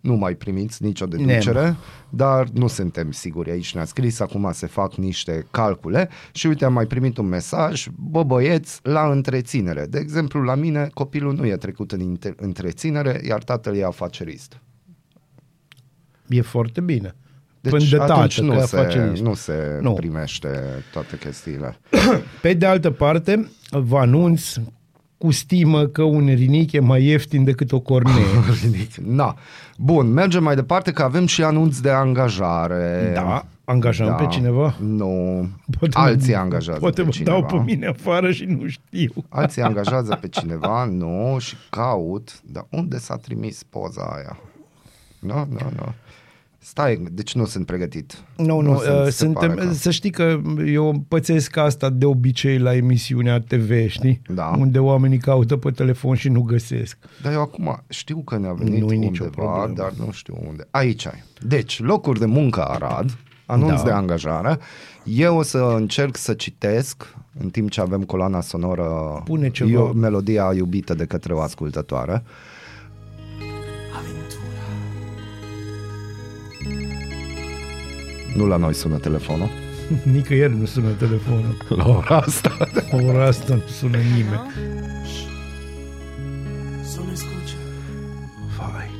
nu mai primiți nicio deducere, Ne, dar nu suntem siguri. Aici ne-a scris, acum se fac niște calcule și uite, am mai primit un mesaj, bă băieți, la întreținere. De exemplu, la mine copilul nu e trecut în inte- întreținere, iar tatăl e afacerist. E foarte bine. Deci Până de atunci tată, nu, că se, afacerist. nu se Nu. primește toate chestiile. Pe de altă parte, vă anunț cu stimă că un rinic e mai ieftin decât o cornee. Na. Bun, mergem mai departe că avem și anunț de angajare. Da, angajăm pe cineva? Nu, Poate alții mă- angajează Poate pe mă cineva. dau pe mine afară și nu știu. Alții angajează pe cineva, nu, și caut, dar unde s-a trimis poza aia? Nu, nu, nu. Stai, deci nu sunt pregătit. Nu, nu, sunt, uh, se suntem, pare că- să știi că eu pățesc asta de obicei la emisiunea TV, știi? Da. Unde oamenii caută pe telefon și nu găsesc. Dar eu acum știu că ne-a venit Nu-i undeva, nicio problemă. dar nu știu unde. Aici ai. Deci, locuri de muncă Arad, anunț Da. de angajare. Eu o să încerc să citesc în timp ce avem coloana sonoră Pune ceva. eu, melodia iubită de către o ascultătoare. Nu la noi sună telefonul. Nicăieri nu sună telefonul. La ora asta. La ora asta nu sună nimeni. Solo escucha.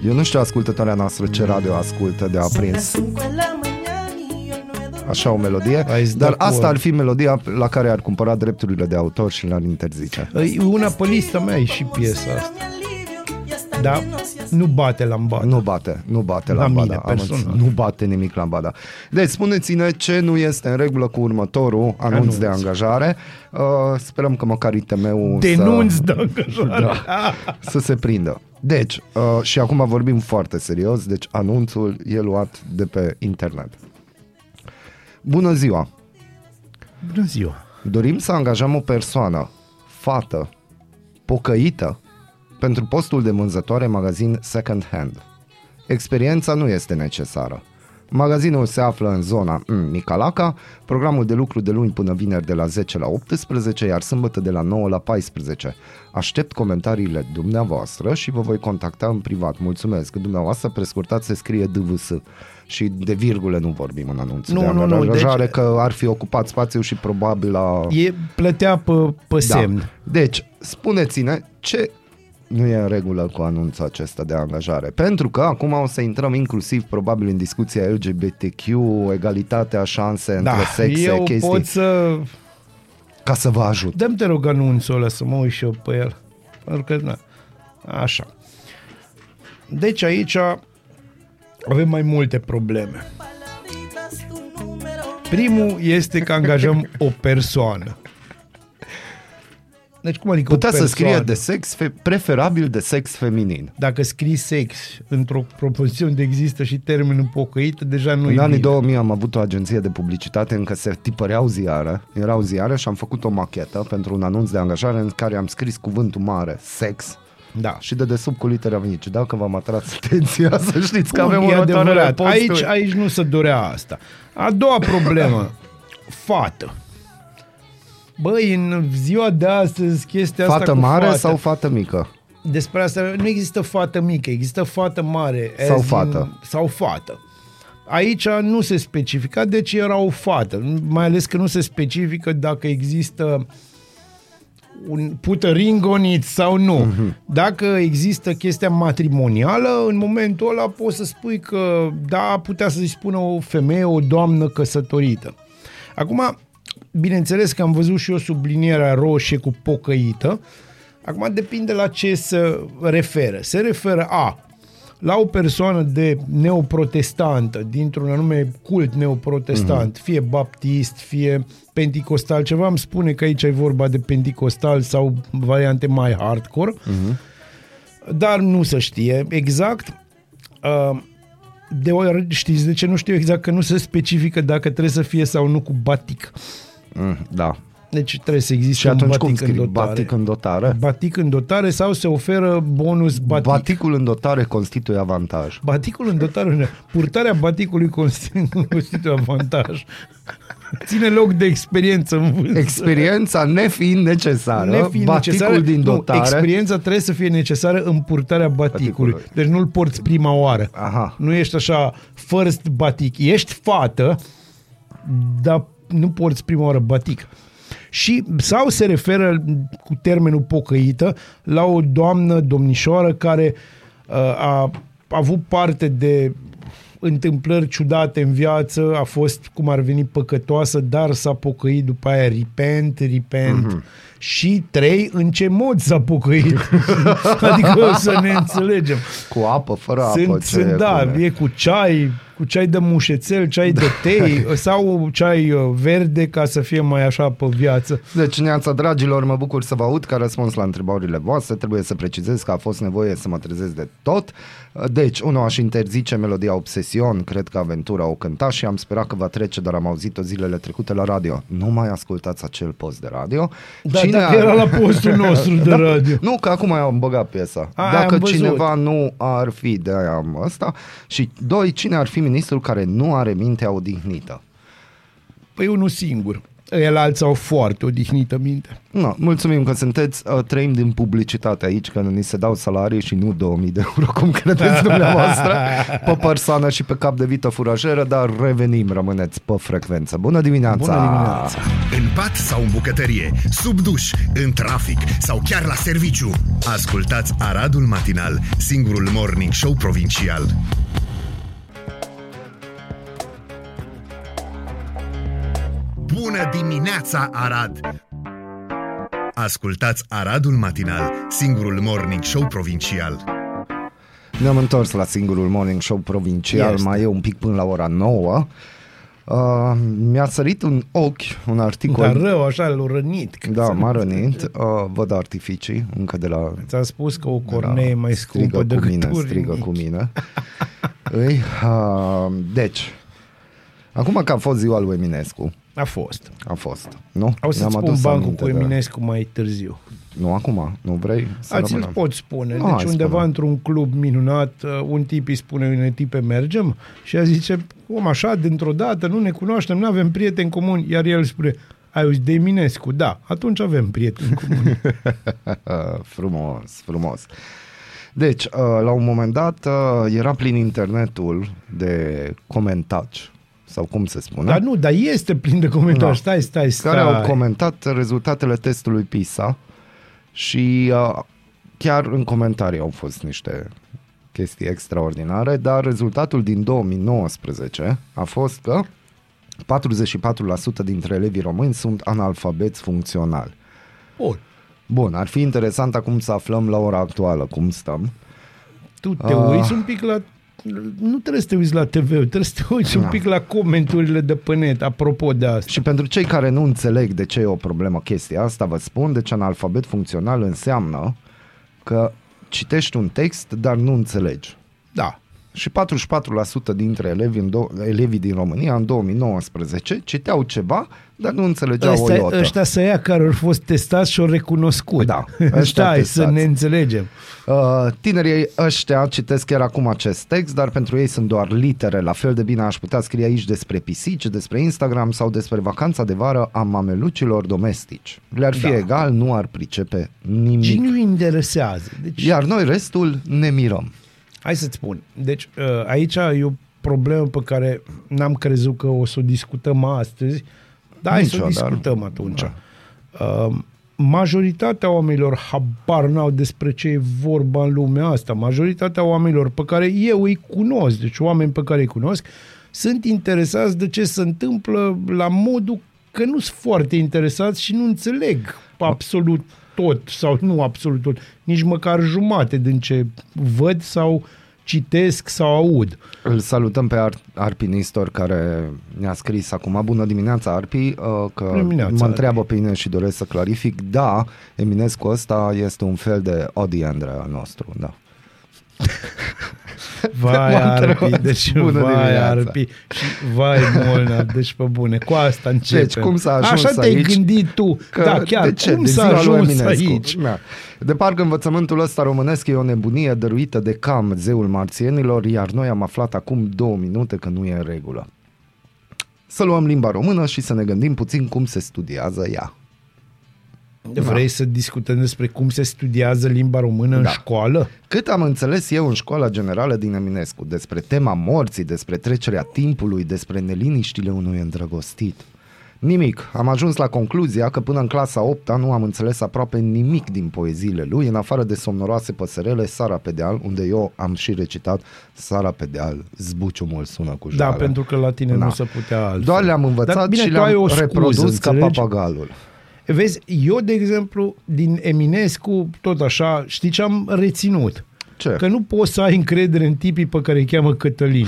Eu nu știu ascultătoarea noastră ce radio ascultă de aprins Cinco en la mañana y yo no he dormido. așa o melodie, Ai zis dar de acord. asta ar fi melodia la care ar cumpăra drepturile de autor și l-ar interzice. E una pe lista mea e și piesa asta. Da, nu bate lambada. Nu bate, nu bate La lambada. mine, Am personal. înțeles. Nu bate nimic lambada. Deci, spuneți-ne ce nu este în regulă cu următorul anunț, Anunț. de angajare. Uh, sperăm că măcar ITM-ul Denunț să, de angajare. Da. să se prindă. Deci, uh, și acum vorbim foarte serios, deci anunțul e luat de pe internet. Bună ziua! Bună ziua! Dorim să angajăm o persoană, fată, pocăită, pentru postul de vânzătoare magazin second hand. Experiența nu este necesară. Magazinul se află în zona mm, Micalaca, programul de lucru de luni până vineri de la 10 la 18, iar sâmbătă de la 9 la 14. Aștept comentariile dumneavoastră și vă voi contacta în privat. Mulțumesc. Dumneavoastră prescurtat se scrie DVS și de virgule nu vorbim în anunțul Nu, de nu, nu, angajare, deci- că ar fi ocupat spațiu și probabil la... E plătea pe, pe semn. Da. Deci, spuneți-ne ce nu e în regulă cu anunțul acesta de angajare. Pentru că acum o să intrăm inclusiv probabil în discuția LGBTQ, egalitatea șanse între Da, sexe, eu chestii, pot să... ca să vă ajut. Dăm te rog anunțul ăla să mă uit și eu pe el. Pentru că, na, așa. Deci aici avem mai multe probleme. Primul este că angajăm o persoană. Deci cum adică Putea o să persoană? scrie de sex, fe- preferabil de sex feminin. Dacă scrii sex într-o propoziție unde există și termenul pocăit, deja nu În e anii bine. 2000 am avut o agenție de publicitate încă se tipăreau ziare, erau ziare și am făcut o machetă pentru un anunț de angajare în care am scris cuvântul mare, sex, Da. și de desubt cu litere mici. Și Dacă v-am atras atenția, să știți că Bun, avem e următoarele adevărat. posturi. Aici, aici nu se dorea asta. A doua problemă, fată. Băi, în ziua de astăzi, chestia asta Fată cu mare fată, sau fată mică? Despre asta nu există fată mică, există fată mare. Sau as in- fată. sau fată. Aici nu se specifica, deci era o fată. Mai ales că nu se specifică dacă există un put a ring on it sau nu. Mhm. Dacă există chestia matrimonială, în momentul ăla poți să spui că da, putea să-i spună o femeie, o doamnă căsătorită. Acum, bineînțeles că am văzut și eu sublinierea roșie cu pocăită. Acum depinde la ce se referă. Se referă a la o persoană de neoprotestantă, dintr-un anume cult neoprotestant, fie baptist, fie penticostal, ceva îmi spune că aici e vorba de penticostal sau variante mai hardcore, dar nu se știe exact. Uh, de ori, știți de ce nu știu exact? Că nu se specifică dacă trebuie să fie sau nu cu batic. Mm, da. Deci trebuie să existe Și un atunci batic cum scrii? în dotare. Batic în dotare? Batic în dotare sau se oferă bonus batic. Baticul în dotare constituie avantaj. Baticul în dotare, purtarea baticului constituie constituie avantaj. Ține loc de experiență în vânzări. Experiența nefiind necesară, Nefiind baticul necesară, din nu, dotare... experiența trebuie să fie necesară în purtarea baticului. Baticului. Deci nu-l porți prima oară. Aha. Nu ești așa first batic. Ești fată, dar nu porți prima oară batic. Și, sau se referă cu termenul pocăită la o doamnă, domnișoară care uh, a avut parte de întâmplări ciudate în viață, a fost cum ar veni păcătoasă, dar s-a pocăit după aia repent, repent Mhm. Și trei, în ce mod s-a pocăit? adică să ne înțelegem. Cu apă, fără apă. Sunt, ce sunt da, pune? e cu ceai, cu ceai de mușețel, ceai de tei sau ceai uh, verde ca să fie mai așa pe viață. Deci, neața dragilor, mă bucur să vă aud ca răspuns la întrebările voastre. Trebuie să precizez că a fost nevoie să mă trezesc de tot. Deci, unul aș interzice melodia Obsesion, cred că Aventura o cânta și am sperat că va trece, dar am auzit-o zilele trecute la radio. Nu mai ascultați acel post de radio. Da, dacă era la postul nostru de Da, radio. Nu, că acum am băgat piesa. A, Dacă am văzut. cineva nu ar fi, de aia am ăsta. Și doi, cine ar fi ministrul care nu are mintea odihnită? Păi unul singur. El alții au foarte odihnită minte. No, mulțumim că sunteți, uh, trăim din publicitate aici, că ni se dau salarii și nu 2000 de euro, cum credeți dumneavoastră, pe persoană și pe cap de vită furajeră, dar revenim, rămâneți pe frecvență. Bună dimineața! Bună dimineața! În pat sau în bucătărie, sub duș, în trafic sau chiar la serviciu. Ascultați Aradul Matinal, singurul morning show provincial. Bună dimineața, Arad! Ascultați Aradul Matinal, singurul morning show provincial. Ne-am întors la singurul morning show provincial, Este. mai e un pic până la ora 9. Uh, mi-a sărit un ochi, un articol. Dar rău, așa, l-a rănit. că Da, să m-a nu rănit. Uh, văd artificii încă de la... Ți-am spus că o cornee e mai scumpă strigă cu decât mine, urinic. strigă cu mine. Îi, uh, deci, acum că a fost ziua lui Eminescu, A fost. a fost, nu? O să-ți Ne-am spun adus bancul aminte cu de- Eminescu mai târziu. Nu acum, nu vrei să A, ți-l rămânem? pot spune. Nu, hai, deci undeva spune. într-un club minunat, uh, un tip îi spune unei tipe mergem și ea zice, om așa, dintr-o dată, nu ne cunoaștem, nu avem prieteni comuni, iar el spune, ai auzit de Eminescu? Da, atunci avem prieteni comuni. frumos, frumos. Deci, uh, la un moment dat, uh, era plin internetul de comentaci, sau cum se spune? Dar nu, dar este plin de comentarii. Da. Stai, stai, stai. care au comentat rezultatele testului PISA și uh, chiar în comentarii au fost niște chestii extraordinare, dar rezultatul din 2019 a fost că 44% dintre elevii români sunt analfabeți funcționali. Bun. Bun, ar fi interesant acum să aflăm la ora actuală cum stăm. Tu te Ah. uiți un pic la... Nu trebuie să te uiți la TV, trebuie să te uiți un Da. pic la comenturile de pe net, apropo de asta. Și pentru cei care nu înțeleg de ce e o problemă chestia asta, vă spun, deci analfabet funcțional înseamnă că citești un text, dar nu înțelegi. Da. Și 44% dintre elevi în do- elevii din România în 2019 citeau ceva, dar nu înțelegeau o Ăștia, iotă. ăștia să ia care au fost testați și au recunoscut. Da, ăștia Stai testați. să ne înțelegem. Uh, tinerii ăștia citesc chiar acum acest text, dar pentru ei sunt doar litere. La fel de bine aș putea scrie aici despre pisici, despre Instagram sau despre vacanța de vară a mamelucilor domestici. Le-ar fi Da. egal, nu ar pricepe nimic. Și nu interesează. Deci, Iar noi restul ne mirăm. Hai să-ți spun. Deci uh, aici e o problemă pe care n-am crezut că o să o discutăm astăzi, dar hai să o Nicio, dar- discutăm atunci. Uh, majoritatea oamenilor habar n-au despre ce e vorba în lumea asta. Majoritatea oamenilor pe care eu îi cunosc, deci oameni pe care îi cunosc, sunt interesați de ce se întâmplă la modul că nu sunt foarte interesați și nu înțeleg absolut tot sau nu absolut tot, nici măcar jumate din ce văd sau citesc sau aud. Îl salutăm pe Ar- Arpi Nistor care ne-a scris acum Bună dimineața Arpi uh, că Bună dimineața, mă Arpi. întreabă pe mine și doresc să clarific Da, Eminescu ăsta este un fel de Odi Andrea al nostru da. Vai M-a întrebat. Arpi, deci Bună vai dimineața. Arpi și vai Molnar, deci pe bune, cu asta începem. Deci cum s-a ajuns Așa te-ai aici? gândit tu, Că, da, chiar, de ce? cum de s-a ziua lui ajuns Eminescu. aici? Da. De parcă învățământul ăsta românesc e o nebunie dăruită de cam zeul marțienilor, iar noi am aflat acum două minute că nu e în regulă. Să luăm limba română și să ne gândim puțin cum se studiază ea. Vrei să discutăm despre cum se studiază limba română în Da. școală? Cât am înțeles eu în școala generală din Eminescu, despre tema morții, despre trecerea timpului, despre neliniștile unui îndrăgostit. Nimic. Am ajuns la concluzia că până în clasa 8 nu am înțeles aproape nimic din poeziile lui, în afară de somnoroase păsărele, Sara pe deal, unde eu am și recitat Sara pe deal, zbuciumul sună cu Da, jale. pentru că la tine Da. nu se putea altfel. Doar le-am învățat Dar bine, și tu ai le-am o scuză, reprodus ca înțelegi? papagalul. Vezi, eu, de exemplu, din Eminescu, tot așa, știi ce am reținut? Ce? Că nu poți să ai încredere în tipii pe care îi cheamă Cătălin.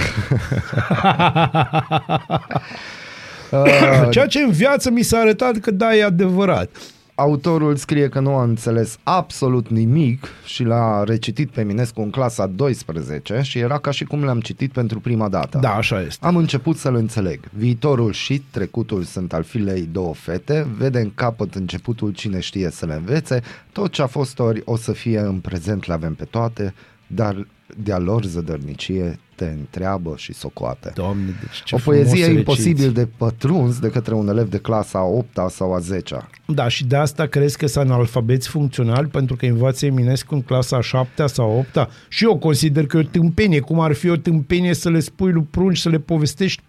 Uh, Ceea ce în viață mi s-a arătat că da, e adevărat. Autorul scrie că nu a înțeles absolut nimic și l-a recitit pe Eminescu în clasa 12 și era ca și cum l-am citit pentru prima dată. Da, așa este. Am început să-l înțeleg. Viitorul și trecutul sunt al filei două fete, vede în capăt începutul cine știe să le învețe, tot ce a fost ori o să fie în prezent le avem pe toate, dar de-a lor zădărnicie te întreabă și socoate. Doamne, deci ce o frumos poezie reciți. imposibil de pătruns de către un elev de clasa a 8 sau a 10 Da, și de asta crezi că sunt analfabeți funcționali? Pentru că învață Eminescu în clasa a 7 sau 8 Și eu consider că e o tâmpenie, cum ar fi o tâmpenie să le spui lui prunci, să le povestești,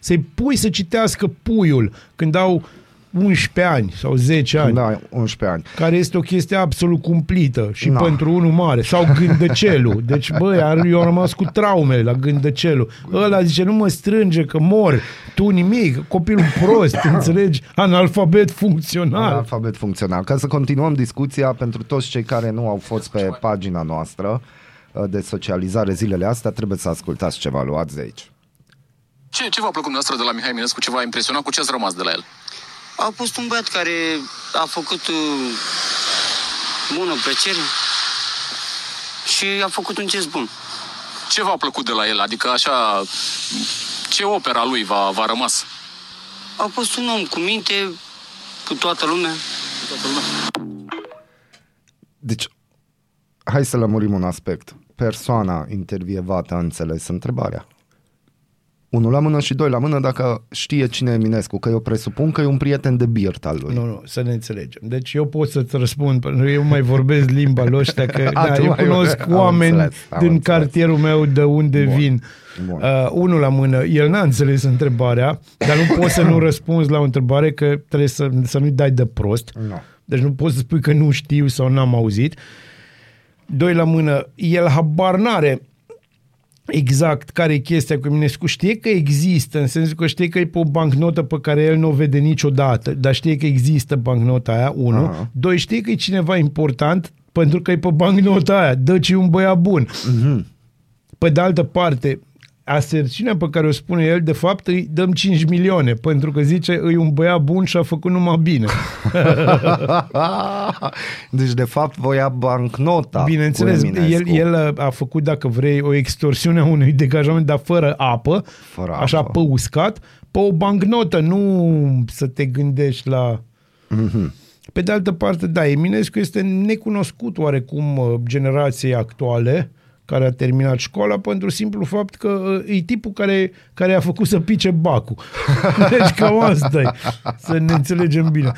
să-i pui să citească puiul. Când au 11 ani sau 10 ani. Da, 11 ani. Care este o chestie absolut cumplită și Da. pentru unul mare. Sau gândăcelul. Deci, băi, ar- eu am rămas cu traume la gândăcelul. Ăla zice, nu mă strânge că mor. Tu nimic, copilul prost, înțelegi? Analfabet funcțional. Analfabet funcțional. Ca să continuăm discuția pentru toți cei care nu au fost pe pagina noastră uh, de socializare zilele astea, trebuie să ascultați ceva, luați de aici. Ce, ce v-a plăcut dumneavoastră de la Mihai Eminescu? Ce v-a impresionat? Cu ce ați rămas de la el? A fost un băiat care a făcut uh, bună plăcere și a făcut un gest bun. Ce v-a plăcut de la el? Adică așa, ce opera lui v-a, v-a rămas? A fost un om cu minte, cu toată lumea. Cu toată lumea. Deci, hai să lămurim un aspect. Persoana intervievată a înțeles întrebarea. Unul la mână și doi la mână dacă știe cine e Eminescu, că eu presupun că e un prieten de birt al lui. Nu, nu, să ne înțelegem. Deci eu pot să-ți răspund, pentru că eu mai vorbesc limba lor ăștia, că A, da, tu eu mai- cunosc am oameni înțeles, am din înțeles. cartierul meu de unde Bun. vin. Bun. Uh, unul la mână, el n-a înțeles întrebarea, dar nu poți să nu răspunzi la o întrebare că trebuie să, să nu-i dai de prost. Nu. Deci nu poți să spui că nu știu sau n-am auzit. Doi la mână, el habar n-are exact care e chestia cu Eminescu. Știe că există, în sensul că știe că e pe o bancnotă pe care el nu o vede niciodată, dar știe că există bancnota aia, unu. Aha. Doi, știe că e cineva important pentru că e pe bancnota aia. Dă-ci un băiat bun. Pe de altă parte, aserțiunea pe care o spune el, de fapt, îi dăm 5 milioane, pentru că zice, e un băiat bun și a făcut numai bine. deci, de fapt, voia bancnota. Bineînțeles, cu Eminescu. el, el a făcut, dacă vrei, o extorsiune a unui degajament, dar fără apă, Fără așa apă. pe uscat, pe o bancnotă, nu să te gândești la... Mhm. Pe de altă parte, da, Eminescu este necunoscut oarecum uh, generației actuale care a terminat școala pentru simplu fapt că uh, e tipul care, care a făcut să pice bacul. Deci cam asta e, să ne înțelegem bine.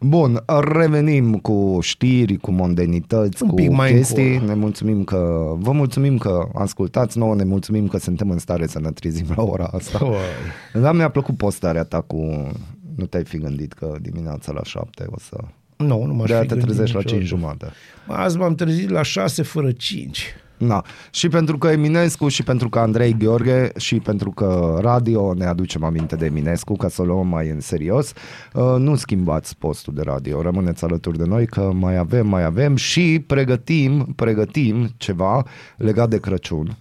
Bun, revenim cu știri, cu mondenități, Un cu pic mai chestii. încolo. Ne mulțumim că, vă mulțumim că ascultați nouă, ne mulțumim că suntem în stare să ne trezim la ora asta. Uai. Dar mi-a plăcut postarea ta cu... Nu te-ai fi gândit că dimineața la șapte o să... Nu, nu m-aș De-aia fi te gândit trezești la niciodată. 5 jumate. Azi m-am trezit la 6 fără 5. Na. Și pentru că Eminescu și pentru că Andrei Gheorghe și pentru că radio ne aducem aminte de Eminescu ca să o luăm mai în serios, uh, nu schimbați postul de radio, rămâneți alături de noi că mai avem, mai avem și pregătim, pregătim ceva legat de Crăciun,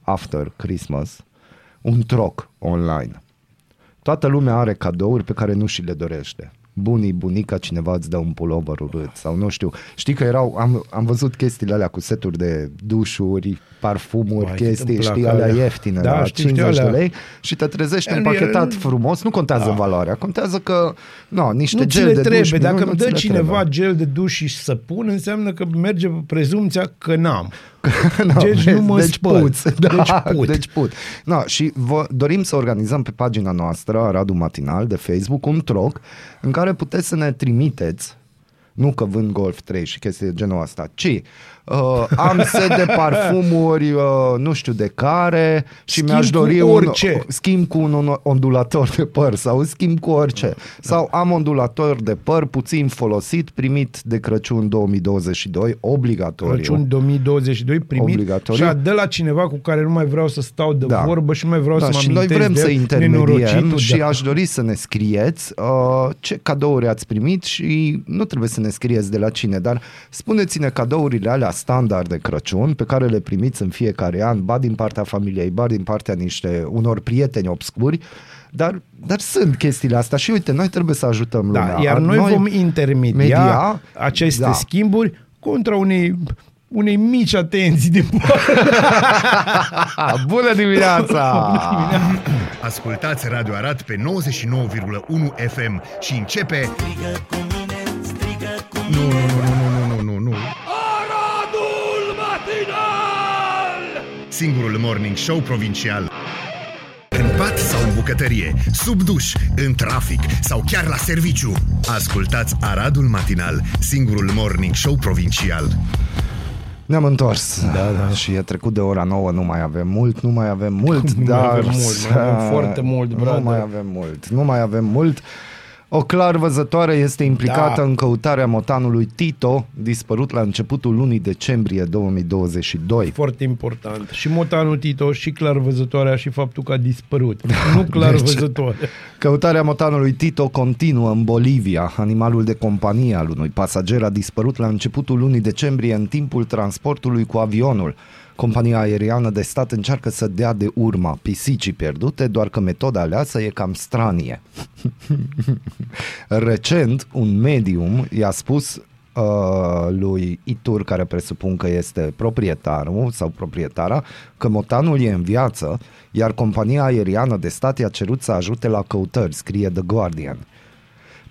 after Christmas, un troc online. Toată lumea are cadouri pe care nu și le dorește. Bunii, bunica, cineva îți dă un pulover urât sau nu știu. Știi că erau, am, am văzut chestiile alea cu seturi de dușuri, parfumuri, Vai, chestii, cât îmi știi, plac alea alea. ieftine, Da, la știu, știu 50 de alea. lei și te trezești El- împachetat el- frumos. Nu contează Da. valoarea, contează că, no, niște nu ți gel le de trebuie, duș, dacă nu, nu îmi ți dă le cineva trebuie. gel de duș și săpun, înseamnă că merge pe prezumția că n-am. No, deci vezi, nu mă deci spăl. puți. Da, Deci put. Deci put. No, și vă dorim să organizăm pe pagina noastră, a Radu Matinal, de Facebook, un troc în care puteți să ne trimiteți nu că vând Golf 3 și chestii de genul ăsta, ci uh, am set de parfumuri, uh, nu știu de care și Schimb mi-aș cu dori orice. un schimb cu un ondulator de păr sau schimb cu orice. Sau am ondulator de păr puțin folosit, primit de Crăciun 2022, obligatoriu. Crăciun 2022 primit Obligatoriu. și a de la cineva cu care nu mai vreau să stau de Da. vorbă și nu mai vreau da, să mă și noi amintesc vrem de să el, intermediem nenorocitul, și da. aș dori să ne scrieți uh, ce cadouri ați primit și nu trebuie să ne scrieți de la cine, dar spuneți-ne cadourile alea standard de Crăciun pe care le primiți în fiecare an, ba din partea familiei, ba din partea niște unor prieteni obscuri, dar, dar sunt chestiile astea și uite, noi trebuie să ajutăm lumea. Da, iar noi, vom intermedia media, aceste da. schimburi contra unei unei mici atenții din Bună dimineața! Ascultați Radio Arad pe 99,1 FM și începe... Nu, nu, nu, nu, nu, nu, nu. Singurul morning show provincial. În pat sau în bucătărie, sub duș, în trafic sau chiar la serviciu. Ascultați Aradul Matinal, singurul morning show provincial. Ne-am întors. Da, da. Și e trecut de ora 9, nu mai avem mult, nu mai avem mult, Nu mai dar... avem mult, mai avem foarte mult, Nu brother. mai avem mult, nu mai avem mult. O clar văzătoare este implicată Da. în căutarea motanului Tito, dispărut la începutul lunii decembrie 2022. Foarte important. Și motanul Tito, și clar văzătoarea și faptul că a dispărut. Nu clar văzătoare. Căutarea motanului Tito continuă în Bolivia. Animalul de companie al unui pasager a dispărut la începutul lunii decembrie în timpul transportului cu avionul. Compania aeriană de stat încearcă să dea de urma pisicii pierdute, doar că metoda aleasă e cam stranie. Recent, un medium i-a spus uh, lui Itur, care presupun că este proprietarul sau proprietara, că motanul e în viață, iar compania aeriană de stat i-a cerut să ajute la căutări, scrie The Guardian.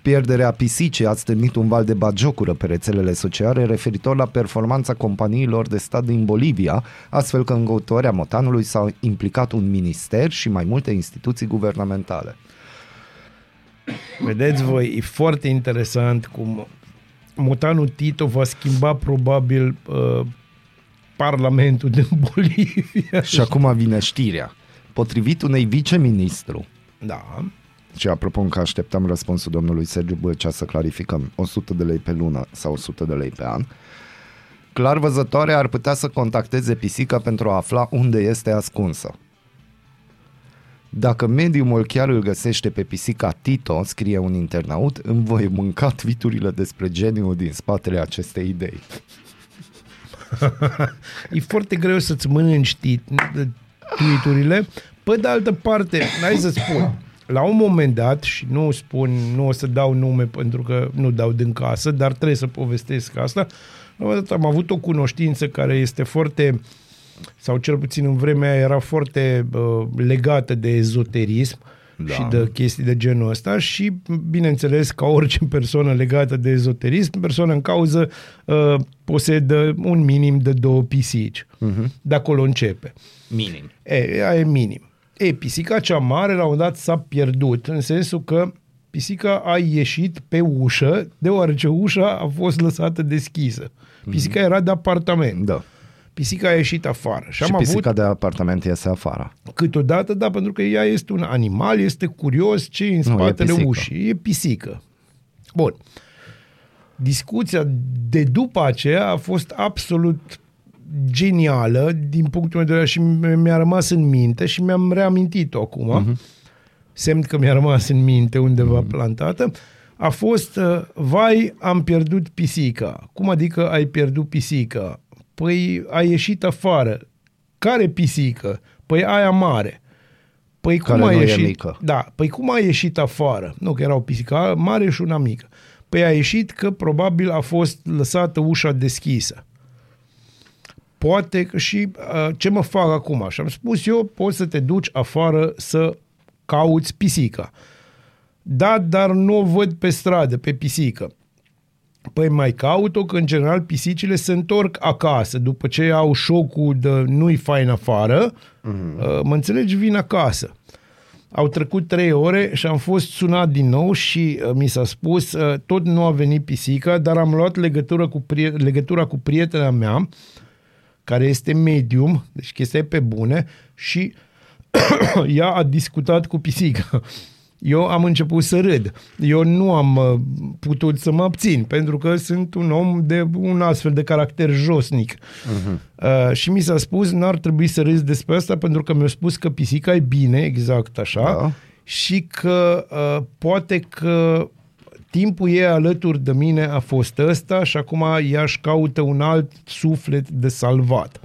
Pierderea pisicii a stârnit un val de bagiocură pe rețelele sociale referitor la performanța companiilor de stat din Bolivia, astfel că în căutarea motanului s-au implicat un minister și mai multe instituții guvernamentale. Vedeți voi, e foarte interesant cum motanul Tito va schimba probabil uh, Parlamentul din Bolivia. Și acum vine știrea. Potrivit unei viceministru, Da. Și apropo că așteptăm răspunsul domnului Sergiu Băcea să clarificăm 100 de lei pe lună sau 100 de lei pe an, clar văzătoare ar putea să contacteze pisica pentru a afla unde este ascunsă. Dacă mediumul chiar îl găsește pe pisica Tito, scrie un internaut, îmi voi mânca tweeturile despre geniul din spatele acestei idei. e foarte greu să-ți mănânci tit- tweet-urile. Pe de altă parte, hai să spun, la un moment dat, și nu spun, nu o să dau nume pentru că nu dau din casă, dar trebuie să povestesc asta, la un moment dat am avut o cunoștință care este foarte, sau cel puțin în vremea aia era foarte uh, legată de ezoterism Da. și de chestii de genul ăsta și, bineînțeles, ca orice persoană legată de ezoterism, persoana în cauză uh, posedă un minim de două pisici. Uh-huh. De acolo începe. Minim. E, aia e minim. E, pisica cea mare la un moment dat s-a pierdut, în sensul că pisica a ieșit pe ușă, deoarece ușa a fost lăsată deschisă. Pisica era de apartament. Da. Pisica a ieșit afară. Și, Și, am pisica avut de apartament iese afară. câteodată, da, pentru că ea este un animal, este curios ce e în Nu, e spatele pisică. ușii. E pisică. Bun. Discuția de după aceea a fost absolut genială din punctul meu de vedere și mi-a rămas în minte și mi-am reamintit-o acum. Mhm. Semn că mi-a rămas în minte undeva plantată. A fost, uh, vai, am pierdut pisica. Cum adică ai pierdut pisica? Păi a ieșit afară. Care pisică? Păi aia mare. Păi cum Care a nu e ieșit? mică. Da, păi cum a ieșit afară? Nu, că era o pisică mare și una mică. Păi a ieșit că probabil a fost lăsată ușa deschisă. Poate că și uh, ce mă fac acum? Și am spus eu, poți să te duci afară să cauți pisica. Da, dar nu o văd pe stradă, pe pisică. Păi mai caut-o, că în general pisicile se întorc acasă. După ce au șocul de nu-i fain afară, mm-hmm. mă înțelegi, vin acasă. Au trecut trei ore și am fost sunat din nou și uh, mi s-a spus, uh, tot nu a venit pisica, dar am luat legătură cu prie- legătura cu prietena mea, care este medium, deci chestia e pe bune, și ea a discutat cu pisica. Eu am început să râd. Eu nu am uh, putut să mă abțin, pentru că sunt un om de un astfel de caracter josnic. Mhm. Uh, și mi s-a spus, n-ar trebui să râzi despre asta, pentru că mi-a spus că pisica e bine, exact așa, da. și că uh, poate că timpul ei alături de mine a fost ăsta și acum ea își caută un alt suflet de salvat.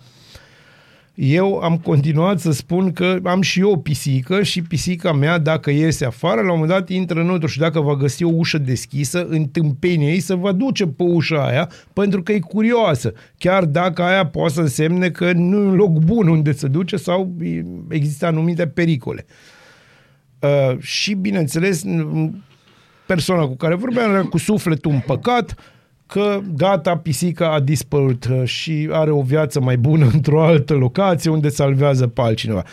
Eu am continuat să spun că am și eu o pisică și pisica mea, dacă iese afară, la un moment dat intră înăuntru și dacă va găsi o ușă deschisă, în tâmpenia ei să va duce pe ușa aia, pentru că e curioasă. Chiar dacă aia poate să însemne că nu e un loc bun unde se duce sau există anumite pericole. Uh, și, bineînțeles, n- persoana cu care vorbeam era cu sufletul împăcat, că gata, pisica a dispărut uh, și are o viață mai bună într-o altă locație unde salvează pe altcineva.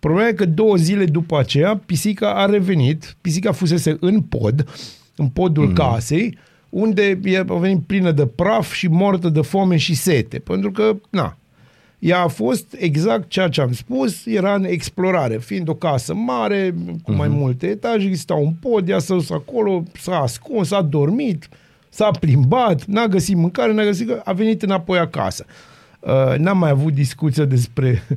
Problema e că două zile după aceea, pisica a revenit, pisica fusese în pod, în podul mm. casei, unde e- a venit plină de praf și mortă de foame și sete, pentru că, na, ea a fost exact ceea ce am spus, era în explorare, fiind o casă mare, cu mai multe etaje, exista un pod, ea s-a dus acolo, s-a ascuns, a dormit, s-a plimbat, n-a găsit mâncare, n-a găsit, a venit înapoi acasă. Uh, n-am mai avut discuția despre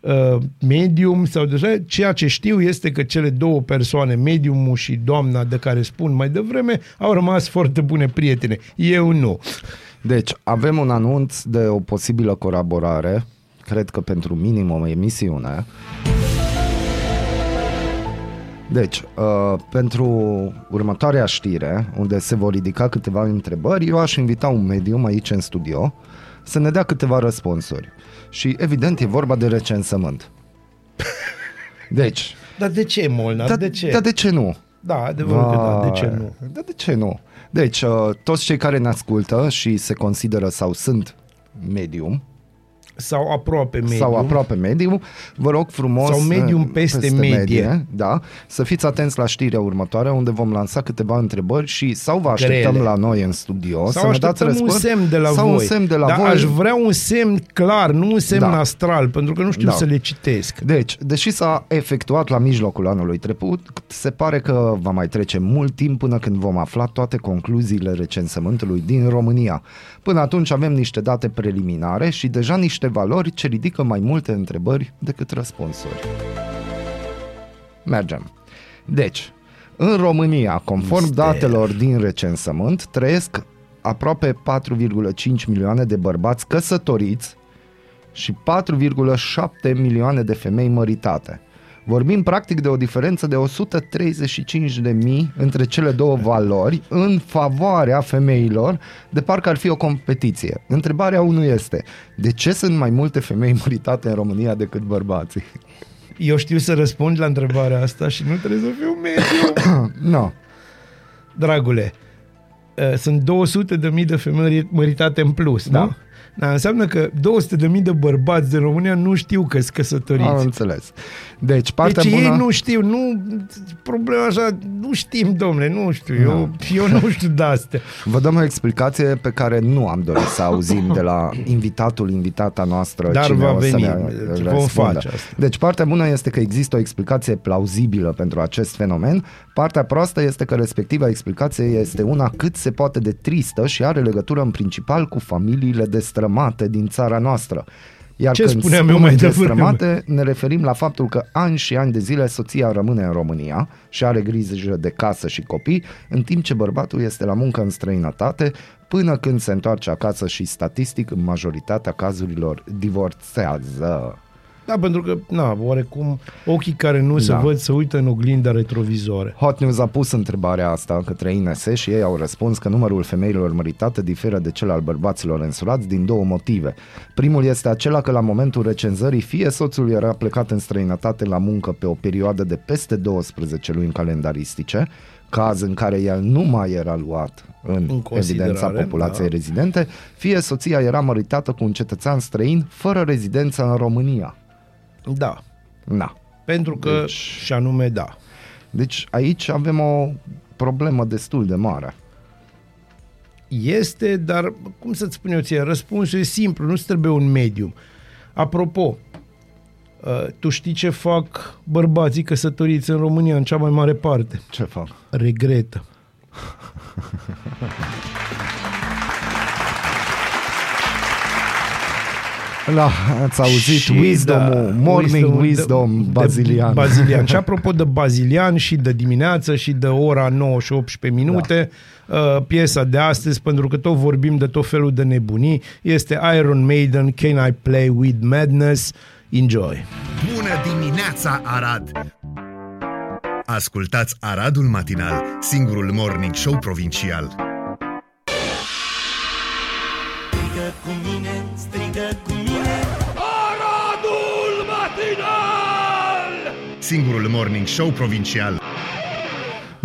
uh, medium sau deja. Ceea ce știu este că cele două persoane, mediumul și doamna de care spun mai devreme, au rămas foarte bune prietene. Eu nu. Deci, avem un anunț de o posibilă colaborare, cred că pentru minim o emisiune. Deci, uh, pentru următoarea știre, unde se vor ridica câteva întrebări, eu aș invita un medium aici în studio să ne dea câteva răspunsuri. Și, evident, e vorba de recensământ. Deci, Dar de ce, Molnar? da, de ce? Dar de ce nu? Da, adevărul că da, de ce Vai, nu? Da, de ce nu? Deci, uh, toți cei care ne ascultă și se consideră sau sunt medium, Sau aproape medium. sau aproape medium, vă rog frumos Sau medium uh, peste medie. da, să fiți atenți la știrea următoare unde vom lansa câteva întrebări și sau vă așteptăm Grele. la noi în studio Sau să ne dați așteptăm un răspuns semn de la sau voi. un semn de la Dar voi. aș vrea un semn clar, nu un semn Da. astral, pentru că nu știu Da. să le citesc. Deci, deși s-a efectuat la mijlocul anului trecut, se pare că va mai trece mult timp până când vom afla toate concluziile recensământului din România. Până atunci avem niște date preliminare și deja niște valori ce ridică mai multe întrebări decât răspunsuri. Mergem. Deci, în România, conform Mister. datelor din recensământ, trăiesc aproape 4,5 milioane de bărbați căsătoriți și 4,7 milioane de femei măritate. Vorbim practic de o diferență de 135 de mii între cele două valori în favoarea femeilor, de parcă ar fi o competiție. Întrebarea unul este, de ce sunt mai multe femei măritate în România decât bărbații? Eu știu să răspund la întrebarea asta și nu trebuie să fiu medium. no. Dragule, uh, sunt 200 de mii de femei măritate în plus, Da. nu? Da, înseamnă că 200 de mii de bărbați din România nu știu că sunt căsătoriți. Am înțeles. Deci, partea deci bună... ei nu știu, nu, problema așa, nu știm, domnule, nu știu, eu, eu nu știu de astea. Vă dăm o explicație pe care nu am dorit să auzim de la invitatul, invitata noastră. Dar cine va o să veni, ne vom răspundă. face asta. Deci partea bună este că există o explicație plauzibilă pentru acest fenomen. Partea proastă este că respectiva explicație este una cât se poate de tristă și are legătură în principal cu familiile destrămate din țara noastră. Iar Ce când spuneam eu spunem mai devreme? destrămate, ne referim la faptul că ani și ani de zile soția rămâne în România și are grijă de casă și copii, în timp ce bărbatul este la muncă în străinătate, până când se întoarce acasă și statistic în majoritatea cazurilor divorțează. Da, pentru că, na, oarecum, ochii care nu se Da. văd se uită în oglinda retrovizore. Hot News a pus întrebarea asta către INS și ei au răspuns că numărul femeilor măritate diferă de cel al bărbaților însurați din două motive. Primul este acela că la momentul recenzării fie soțul era plecat în străinătate la muncă pe o perioadă de peste 12 luni calendaristice, caz în care el nu mai era luat în, În considerare, evidența populației da. rezidente, fie soția era măritată cu un cetățean străin fără rezidență în România. Da. Na. Pentru că, deci, și anume, da. Deci aici avem o problemă destul de mare. Este, dar cum să-ți spun eu ție, răspunsul e simplu, nu-ți trebuie un medium. Apropo, uh, tu știi ce fac bărbații căsătoriți în România în cea mai mare parte? Ce fac? Regretă. La, ați auzit și wisdom da, morning wisdom, wisdom de, bazilian. De bazilian. Și apropo de bazilian și de dimineață și de ora 9 și 18 minute, da. uh, piesa de astăzi, pentru că tot vorbim de tot felul de nebunii, este Iron Maiden, Can I Play With Madness? Enjoy! Bună dimineața, Arad! Ascultați Aradul Matinal, singurul morning show provincial. Cu mine, strigă cu mine Aradul matinal! Singurul morning show provincial.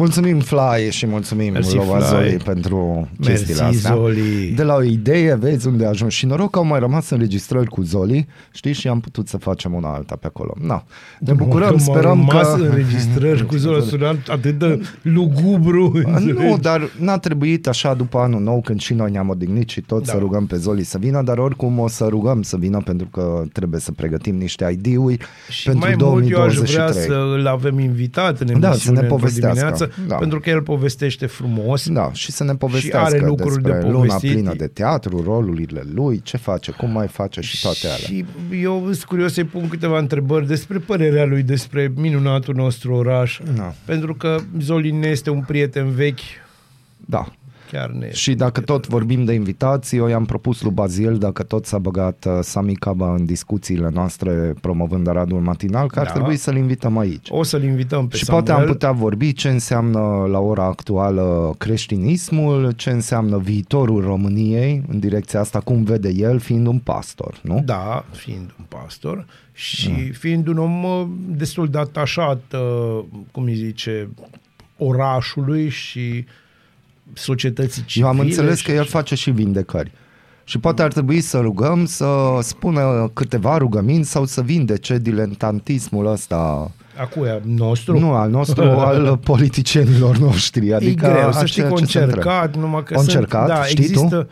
Mulțumim Fly și mulțumim Mersi, Lova Fly. Zoli pentru chestiile Mersi, astea. Zoli. De la o idee, vezi unde a ajuns. Și noroc că au mai rămas înregistrări cu Zoli, știi, și am putut să facem una alta pe acolo. Na. Ne bucurăm, Că sperăm m-au rămas că... înregistrări cu Zola sunat atât de lugubru. Nu, înțelegi? dar n-a trebuit așa după anul nou când și noi ne-am odihnit și tot da. să rugăm pe Zoli să vină, dar oricum o să rugăm să vină pentru că trebuie să pregătim niște ID-uri Și pentru mai mult eu aș 2023. vrea să îl avem invitat în Da, emisiune să ne într-o povestească. dimineață, Da. pentru că el povestește frumos. Da, și să ne povestească și are lucruri despre de luna povestit. plină de teatru, rolurile lui, ce face, cum mai face și toate alea. Și eu sunt curios să-i pun câteva întrebări despre părerea lui, despre minunatul nostru oraș. Da. Pentru că Zolin ne este un prieten vechi. Da. Chiar ne este. Și dacă tot vorbim de invitații, eu i-am propus lui Bazil, dacă tot s-a băgat uh, Sami Caba în discuțiile noastre promovând Aradul Matinal, că ar Da. trebui să-l invităm aici. O să-l invităm pe și Samuel. poate am putea vorbi ce înseamnă la ora actuală creștinismul, ce înseamnă viitorul României în direcția asta, cum vede el fiind un pastor, nu? Da, fiind un pastor și fiind un om uh, destul de atașat, uh, cum îi zice, orașului și societății Eu civile. am înțeles și că el așa. face și vindecări. Și poate ar trebui să rugăm să spună câteva rugămini sau să vindece diletantismul ăsta A cui? A nostru? Nu al nostru, al politicienilor noștri. Adică e greu, să a știi că ceea a ce se întreb. încercat, numai că A încercat, sunt, da, știi există, tu?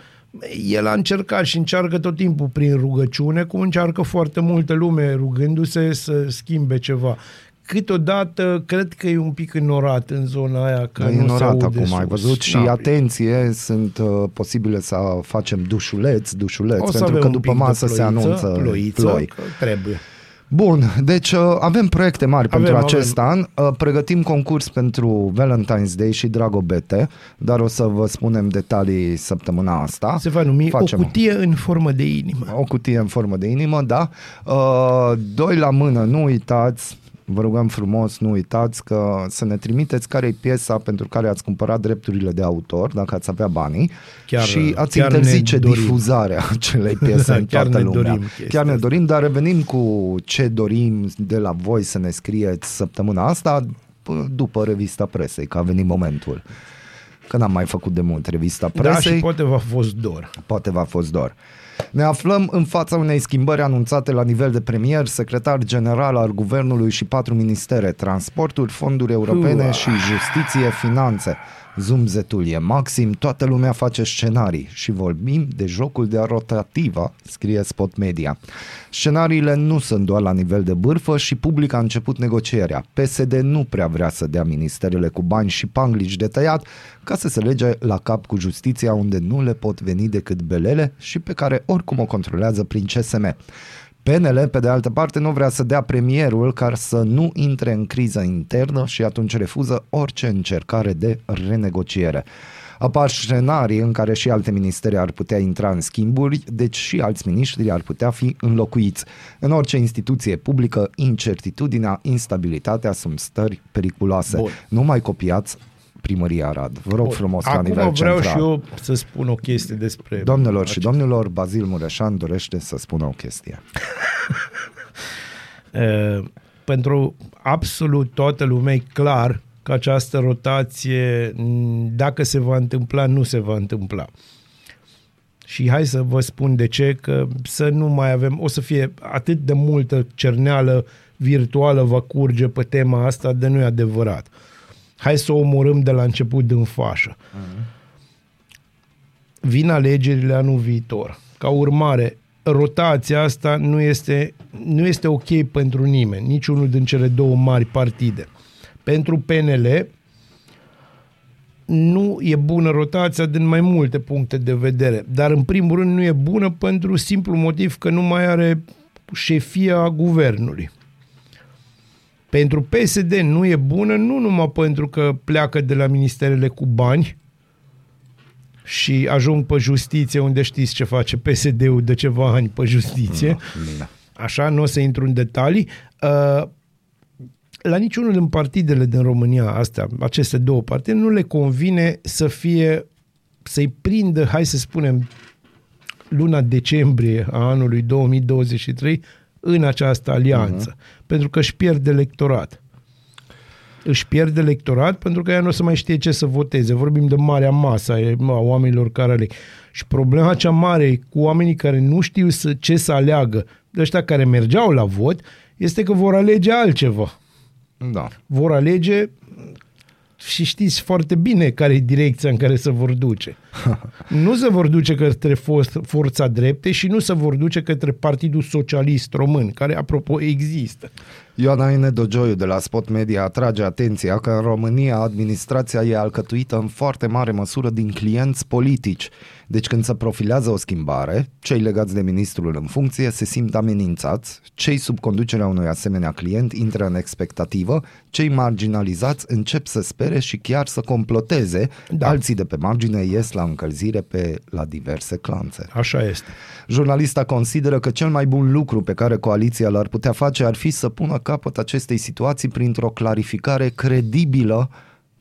El a încercat și încearcă tot timpul prin rugăciune, cum încearcă foarte multă lume rugându-se să schimbe ceva. Câteodată cred că e un pic înorat în zona aia, că Că e nu se ignorat aude acum, sus. ai văzut? Și Da. atenție, sunt uh, posibile să facem dușuleți, dușuleți, O să pentru avem că un după pic de masă se ploiță, anunță ploiță, ploi. că trebuie. Bun, deci uh, avem proiecte mari Avem, pentru avem. acest an. Uh, pregătim concurs pentru Valentine's Day și Dragobete, dar o să vă spunem detalii săptămâna asta. Se va numi Facem o cutie în formă de inimă. o cutie în formă de inimă, da. Uh, doi la mână, nu uitați, vă rugăm frumos, nu uitați că să ne trimiteți care e piesa pentru care ați cumpărat drepturile de autor, dacă ați avea banii, Chiar- și ați chiar ne interzice dorim. difuzarea acelei piese în Chiar toată ne lumea. dorim chestia Chiar ne asta. dorim, dar revenim cu ce dorim de la voi să ne scrieți săptămâna asta p- după revista presei, că a venit momentul. Că n-am mai făcut de mult revista Da, presei. și poate v-a fost dor. Poate v-a fost dor. Ne aflăm în fața unei schimbări anunțate la nivel de premier, secretar general al guvernului și patru ministere, transporturi, fonduri europene Ua. și justiție, finanțe. Zumzetul e maxim, toată lumea face scenarii și vorbim de jocul de rotativa, scrie Spot Media. Scenariile nu sunt doar la nivel de bârfă și public a început negocierea. PSD nu prea vrea să dea ministerele cu bani și panglici de tăiat ca să se lege la cap cu justiția unde nu le pot veni decât belele și pe care oricum o controlează prin CSM. PNL, pe de altă parte, nu vrea să dea premierul ca să nu intre în criză internă și atunci refuză orice încercare de renegociere. Apar scenarii în care și alte ministere ar putea intra în schimburi, deci și alți miniștri ar putea fi înlocuiți. În orice instituție publică, incertitudinea, instabilitatea sunt stări periculoase. Bun. Nu mai copiați primăria Arad. Vă rog Bun. frumos la Acum nivel vreau central. și eu să spun o chestie despre... Doamnelor și acest- domnilor, Bazil Mureșan dorește să spună o chestie. Uh, pentru absolut toată lumea e clar că această rotație, m, dacă se va întâmpla, nu se va întâmpla. Și hai să vă spun de ce, că să nu mai avem, o să fie atât de multă cerneală virtuală va curge pe tema asta, de nu e adevărat. Hai să o omorâm de la început din fașă. Vin alegerile anul viitor. Ca urmare, rotația asta nu este, nu este ok pentru nimeni, niciunul din cele două mari partide. Pentru PNL nu e bună rotația din mai multe puncte de vedere, dar în primul rând nu e bună pentru simplu motiv că nu mai are șefia guvernului. Pentru PSD nu e bună nu numai pentru că pleacă de la ministerele cu bani și ajung pe justiție unde știți ce face PSD-ul de ceva ani pe justiție. Da. Așa, nu o să intru în detalii. Uh, la niciunul din partidele din România, astea, aceste două partide, nu le convine să fie, să-i prindă, hai să spunem, luna decembrie a anului 2023 în această alianță. Uh-huh. Pentru că își pierd electorat. Își pierd electorat pentru că ea nu o să mai știe ce să voteze. Vorbim de marea masă a oamenilor care aleg. Și problema cea mare cu oamenii care nu știu să, ce să aleagă, de ăștia care mergeau la vot, este că vor alege altceva. Da. Vor alege și știți foarte bine care e direcția în care se vor duce. nu se vor duce către for- forța drepte și nu se vor duce către Partidul Socialist Român, care, apropo, există. Ioana Ine Dogioiu de la Spot Media atrage atenția că în România administrația e alcătuită în foarte mare măsură din clienți politici. Deci când se profilează o schimbare, cei legați de ministrul în funcție se simt amenințați, cei sub conducerea unui asemenea client intră în expectativă, cei marginalizați încep să spere și chiar să comploteze, da. alții de pe margine ies la încălzire pe la diverse clanțe. Așa este. Jurnalista consideră că cel mai bun lucru pe care coaliția l-ar putea face ar fi să pună capăt acestei situații printr-o clarificare credibilă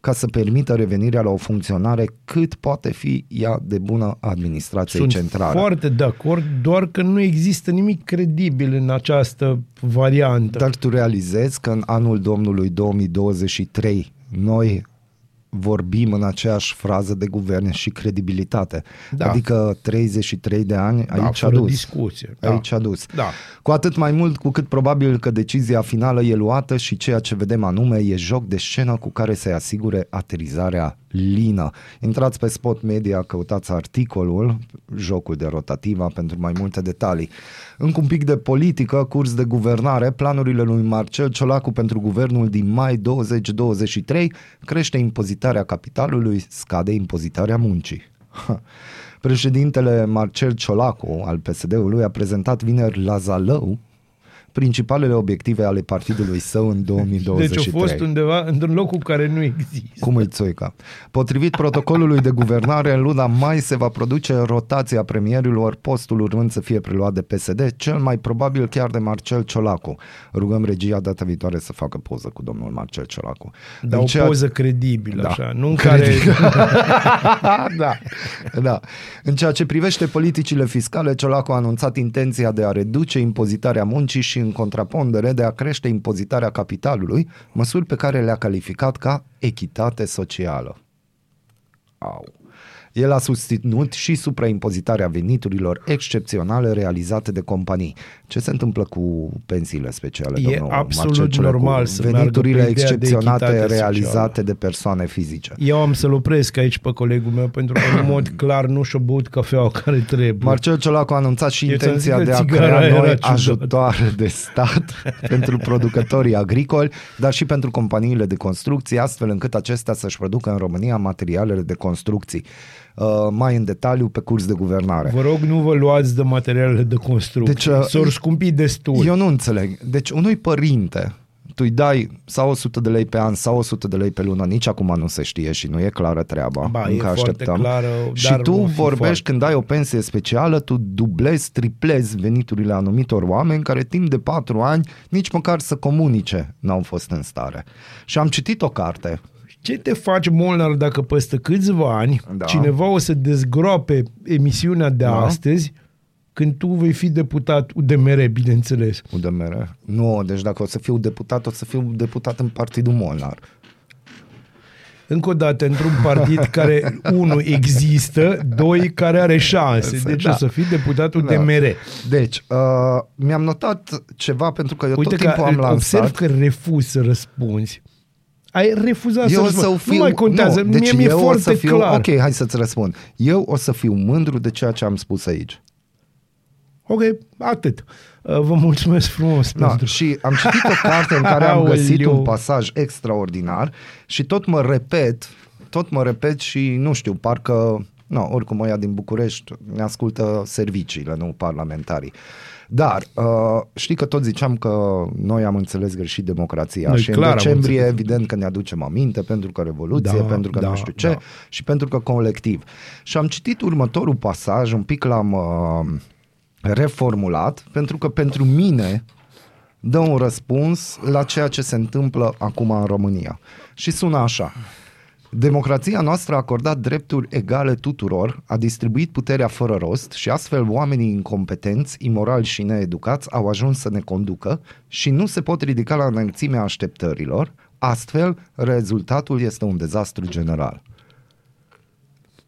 ca să permită revenirea la o funcționare cât poate fi ea de bună administrației Sunt centrale. foarte de acord, doar că nu există nimic credibil în această variantă. Dar tu realizezi că în anul Domnului 2023 noi vorbim în aceeași frază de guvern și credibilitate. Da. Adică 33 de ani Da, aici a fără dus. discuție, da. Aici a dus. Da. Cu atât mai mult cu cât probabil că decizia finală e luată și ceea ce vedem anume e joc de scenă cu care să-i asigure aterizarea lină. Intrați pe Spot Media, căutați articolul, jocul de rotativa pentru mai multe detalii. Încă un pic de politică, curs de guvernare, planurile lui Marcel Ciolacu pentru guvernul din mai 2023 crește impozitarea capitalului, scade impozitarea muncii. Președintele Marcel Ciolacu al PSD-ului a prezentat vineri la Zalău principalele obiective ale partidului său în 2023. Deci a fost undeva într-un loc cu care nu există. Cum îi țoica? Potrivit protocolului de guvernare, în luna mai se va produce rotația premierilor, postul urmând să fie preluat de PSD, cel mai probabil chiar de Marcel Ciolacu. Rugăm regia data viitoare să facă poză cu domnul Marcel Ciolacu. Dar În o ceea- poză credibilă, Da. așa, nu în care... da. da. În ceea ce privește politicile fiscale, Ciolacu a anunțat intenția de a reduce impozitarea muncii și în contrapondere de a crește impozitarea capitalului, măsuri pe care le-a calificat ca echitate socială. Au. El a susținut și supraimpozitarea veniturilor excepționale realizate de companii. Ce se întâmplă cu pensiile speciale, E domnul absolut Marcel Ciolacu? normal să meargă Veniturile pe ideea de excepționate echitate realizate socială. de persoane fizice. Eu am să-l opresc aici pe colegul meu pentru că în mod clar nu și-a băut cafeaua care trebuie. Marcel Ciolacu a anunțat și Eu ți-am intenția zis că de a țigara crea era noi ciudată. ajutoare de stat pentru producătorii agricoli, dar și pentru companiile de construcții, astfel încât acestea să-și producă în România materialele de construcții. Uh, mai în detaliu pe curs de guvernare. Vă rog, nu vă luați de materialele de construcție. Deci, uh, S-or scumpi destul. Eu nu înțeleg. Deci unui părinte tu îi dai sau 100 de lei pe an sau 100 de lei pe lună, nici acum nu se știe și nu e clară treaba. Ba, încă e foarte așteptăm. clară, și dar tu va fi vorbești foarte. când ai o pensie specială, tu dublezi, triplezi veniturile anumitor oameni care timp de patru ani nici măcar să comunice n-au fost în stare. Și am citit o carte Ce te faci, Molnar, dacă peste câțiva ani Da. cineva o să dezgroape emisiunea de Da. astăzi când tu vei fi deputat UDMR, bineînțeles. UDMR. Nu, deci dacă o să fiu deputat, o să fiu deputat în Partidul Molnar. Încă o dată, într-un partid care, unu, există, doi, care are șanse. Deci Da. o să fii deputatul Da. DMR. Deci, uh, mi-am notat ceva pentru că eu Uite tot timpul că am lansat. observ că refuzi să răspunzi. Ai refuzat eu să o să răspunzi. fiu, Nu mai contează. Nu, deci Mie mi-e eu o foarte să fiu, clar. Ok, hai să-ți răspund. Eu o să fiu mândru de ceea ce am spus aici. Ok, atât. Uh, Vă mulțumesc frumos Da, pentru... și am citit o carte în care am găsit Aoleu. un pasaj extraordinar și tot mă repet, tot mă repet și nu știu, parcă, nu, oricum ăia din București ne ascultă serviciile, nu parlamentarii. Dar uh, știi că tot ziceam că noi am înțeles greșit democrația Noi și în clar am decembrie înțeles. evident că ne aducem aminte pentru că revoluție, Da, pentru că da, nu știu ce da. și pentru că colectiv. Și am citit următorul pasaj, un pic l-am uh, reformulat, pentru că pentru mine dă un răspuns la ceea ce se întâmplă acum în România. Și sună așa. Democrația noastră a acordat drepturi egale tuturor, a distribuit puterea fără rost și astfel oamenii incompetenți, imorali și needucați au ajuns să ne conducă și nu se pot ridica la înălțimea așteptărilor, astfel rezultatul este un dezastru general.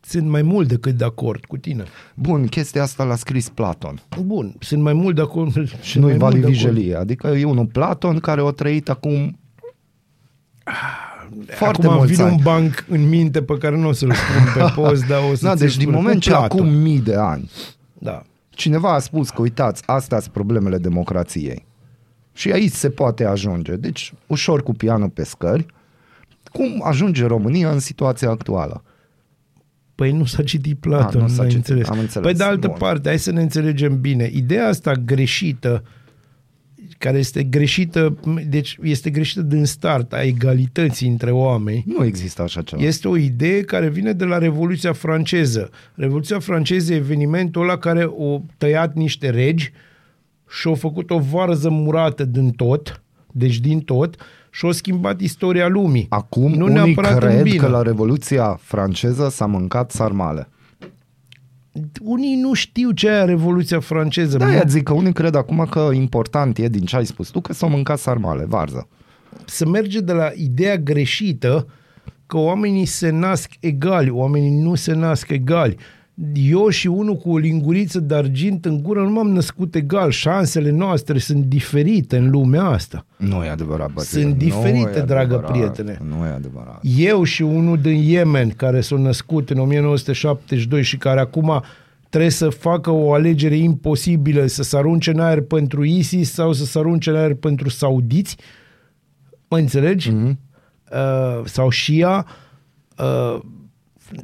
Sunt mai mult decât de acord cu tine. Bun, chestia asta l-a scris Platon. Bun, sunt mai mult de acord. Și nu-i Vali Vigelie, adică e unul Platon care o trăit acum foarte Acum mulți vine ani. un banc în minte pe care nu o să-l spun pe post, dar o să Da, ți-l deci din spun. moment Cu ce Platon. acum mii de ani Da. cineva a spus că uitați, astea sunt problemele democrației. Și aici se poate ajunge. Deci, ușor cu pianul pe scări, cum ajunge România în situația actuală? Păi nu s-a citit Platon, Ah, nu nu s-a ai citit, înțeles. am înțeles. Păi de altă Bun. parte, hai să ne înțelegem bine. Ideea asta greșită, care este greșită, deci este greșită din start, a egalității între oameni. Nu există așa ceva. Este o idee care vine de la Revoluția franceză. Revoluția franceză e evenimentul ăla care o tăiat niște regi și au făcut o varză murată din tot, deci din tot, și au schimbat istoria lumii. Acum nu unii neapărat în cred bine. că la Revoluția franceză s-a mâncat sarmale. Unii nu știu ce e Revoluția franceză. Da, Mă- ia zic că unii cred acum că important e din ce ai spus tu că s-au mâncat sarmale, varză. să merge de la ideea greșită că oamenii se nasc egali, oamenii nu se nasc egali. Eu și unul cu o linguriță de argint în gură nu m-am născut egal. Șansele noastre sunt diferite în lumea asta. Nu e adevărat, bătrâne. Sunt Nu diferite, e dragă adevărat. prietene. Nu e adevărat. Eu și unul din Yemen, care s-a născut în 1972 și care acum trebuie să facă o alegere imposibilă, să se arunce în aer pentru ISIS sau să se arunce în aer pentru saudiți, mă înțelegi? Mhm. Mm-hmm. Uh, sau Shia, uh,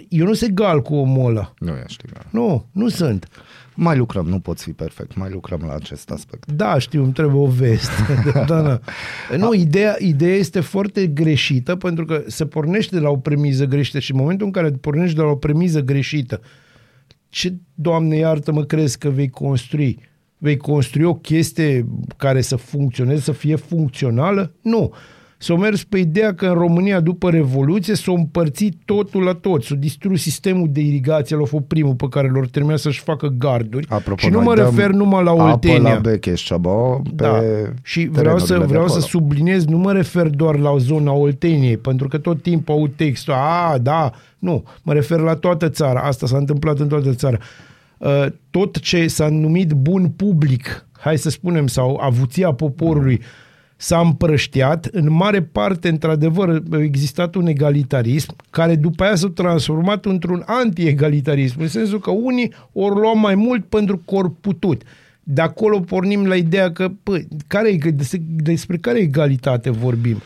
eu nu sunt egal cu omul ăla. Nu ești egal. Nu, nu sunt. Mai lucrăm, nu poți fi perfect, mai lucrăm la acest aspect. Da, știu, îmi trebuie o veste. da, da. Nu, ideea, ideea este foarte greșită pentru că se pornește de la o premiză greșită și în momentul în care pornești de la o premiză greșită, ce, Doamne iartă-mă, crezi că vei construi? Vei construi o chestie care să funcționeze, să fie funcțională? Nu. S-au mers pe ideea că în România, după Revoluție, s-a împărțit totul la tot. S-a distrus sistemul de irigație, l-a fost primul pe care l-au terminat să-și facă garduri. Apropo, și nu noi mă dăm refer numai la Oltenia. Apă la Becheș, Ceabă, pe Da. Și vreau să, terenurile de vreau să acolo. subliniez, nu mă refer doar la zona Olteniei, pentru că tot timpul au textul, a, da, nu, mă refer la toată țara, asta s-a întâmplat în toată țara. Uh, Tot ce s-a numit bun public, hai să spunem, sau avuția poporului, s-a împrăștiat, în mare parte, într-adevăr, a existat un egalitarism, care după aia s-a transformat într-un anti-egalitarism, în sensul că unii ori luau mai mult pentru că ori putut. De acolo pornim la ideea că, pă, care, e- despre, despre care egalitate vorbim?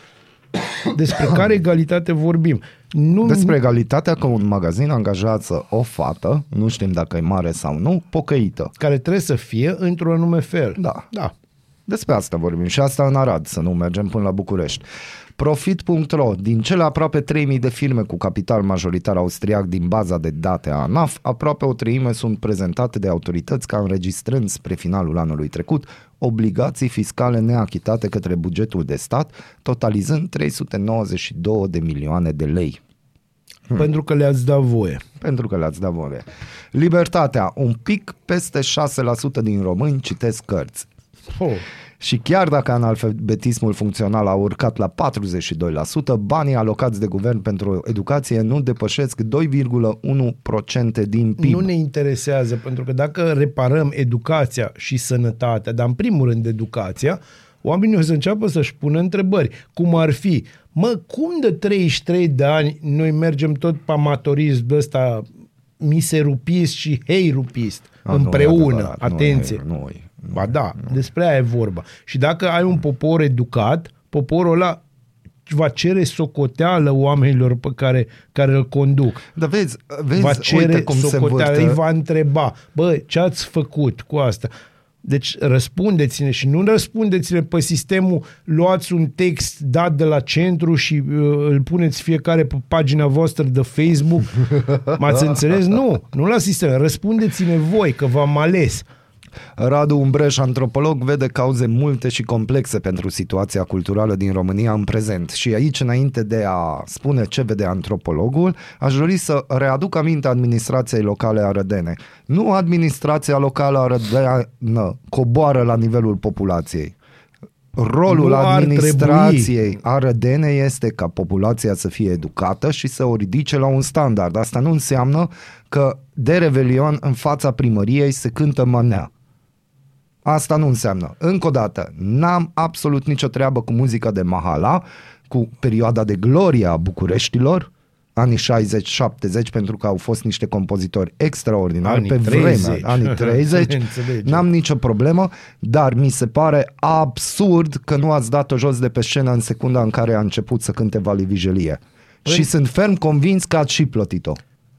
Despre care egalitate vorbim? Nu, Despre egalitatea că un magazin angajează o fată, nu știm dacă e mare sau nu, pocăită. care trebuie să fie într-un anume fel. Da. Da. Despre asta vorbim și asta în Arad, să nu mergem până la București. Profit.ro, din cele aproape 3000 de firme cu capital majoritar austriac din baza de date a ANAF, aproape o treime sunt prezentate de autorități ca înregistrând spre finalul anului trecut obligații fiscale neachitate către bugetul de stat, totalizând 392 de milioane de lei. Hmm. Pentru că le-ați dat voie. Pentru că le-ați dat voie. Libertatea, un pic peste 6% din români citesc cărți. Oh. Și chiar dacă analfabetismul funcțional a urcat la 42%, banii alocați de guvern pentru educație nu depășesc 2,1% din PIB. Nu ne interesează, pentru că dacă reparăm educația și sănătatea, dar în primul rând educația, oamenii o să înceapă să-și pună întrebări. Cum ar fi, mă, cum de 33 de ani noi mergem tot pe amatorism de ăsta miserupist și heirupist A, nu, împreună, e adevărat, nu e, atenție. nu e, Ba da, despre aia e vorba. Și dacă ai un popor educat, poporul ăla va cere socoteală oamenilor pe care, care îl conduc. Dar vezi, vezi va cere uite cum se socoteală, vârte. îi va întreba, bă, ce ați făcut cu asta? Deci răspundeți-ne și nu răspundeți-ne pe sistemul, luați un text dat de la centru și uh, îl puneți fiecare pe pagina voastră de Facebook. M-ați înțeles? Nu, nu la sistem. Răspundeți-ne voi, că v-am ales. Radu Umbreș, antropolog, vede cauze multe și complexe pentru situația culturală din România în prezent. Și aici, înainte de a spune ce vede antropologul, aș dori să readuc aminte administrației locale arădene. Nu administrația locală arădeană coboară la nivelul populației. Rolul Nu ar administrației arădene este ca populația să fie educată și să o ridice la un standard. Asta nu înseamnă că de revelion în fața primăriei se cântă mănea. Asta nu înseamnă. Încă o dată, n-am absolut nicio treabă cu muzica de Mahala, cu perioada de glorie a Bucureștilor, anii 60-70, pentru că au fost niște compozitori extraordinari Anii pe 30. vreme, anii 30. Înțelegem. N-am nicio problemă, dar mi se pare absurd că nu ați dat-o jos de pe scenă în secunda în care a început să cânte Vali Vigelie. Păi- Și sunt ferm convins că ați și plătit-o.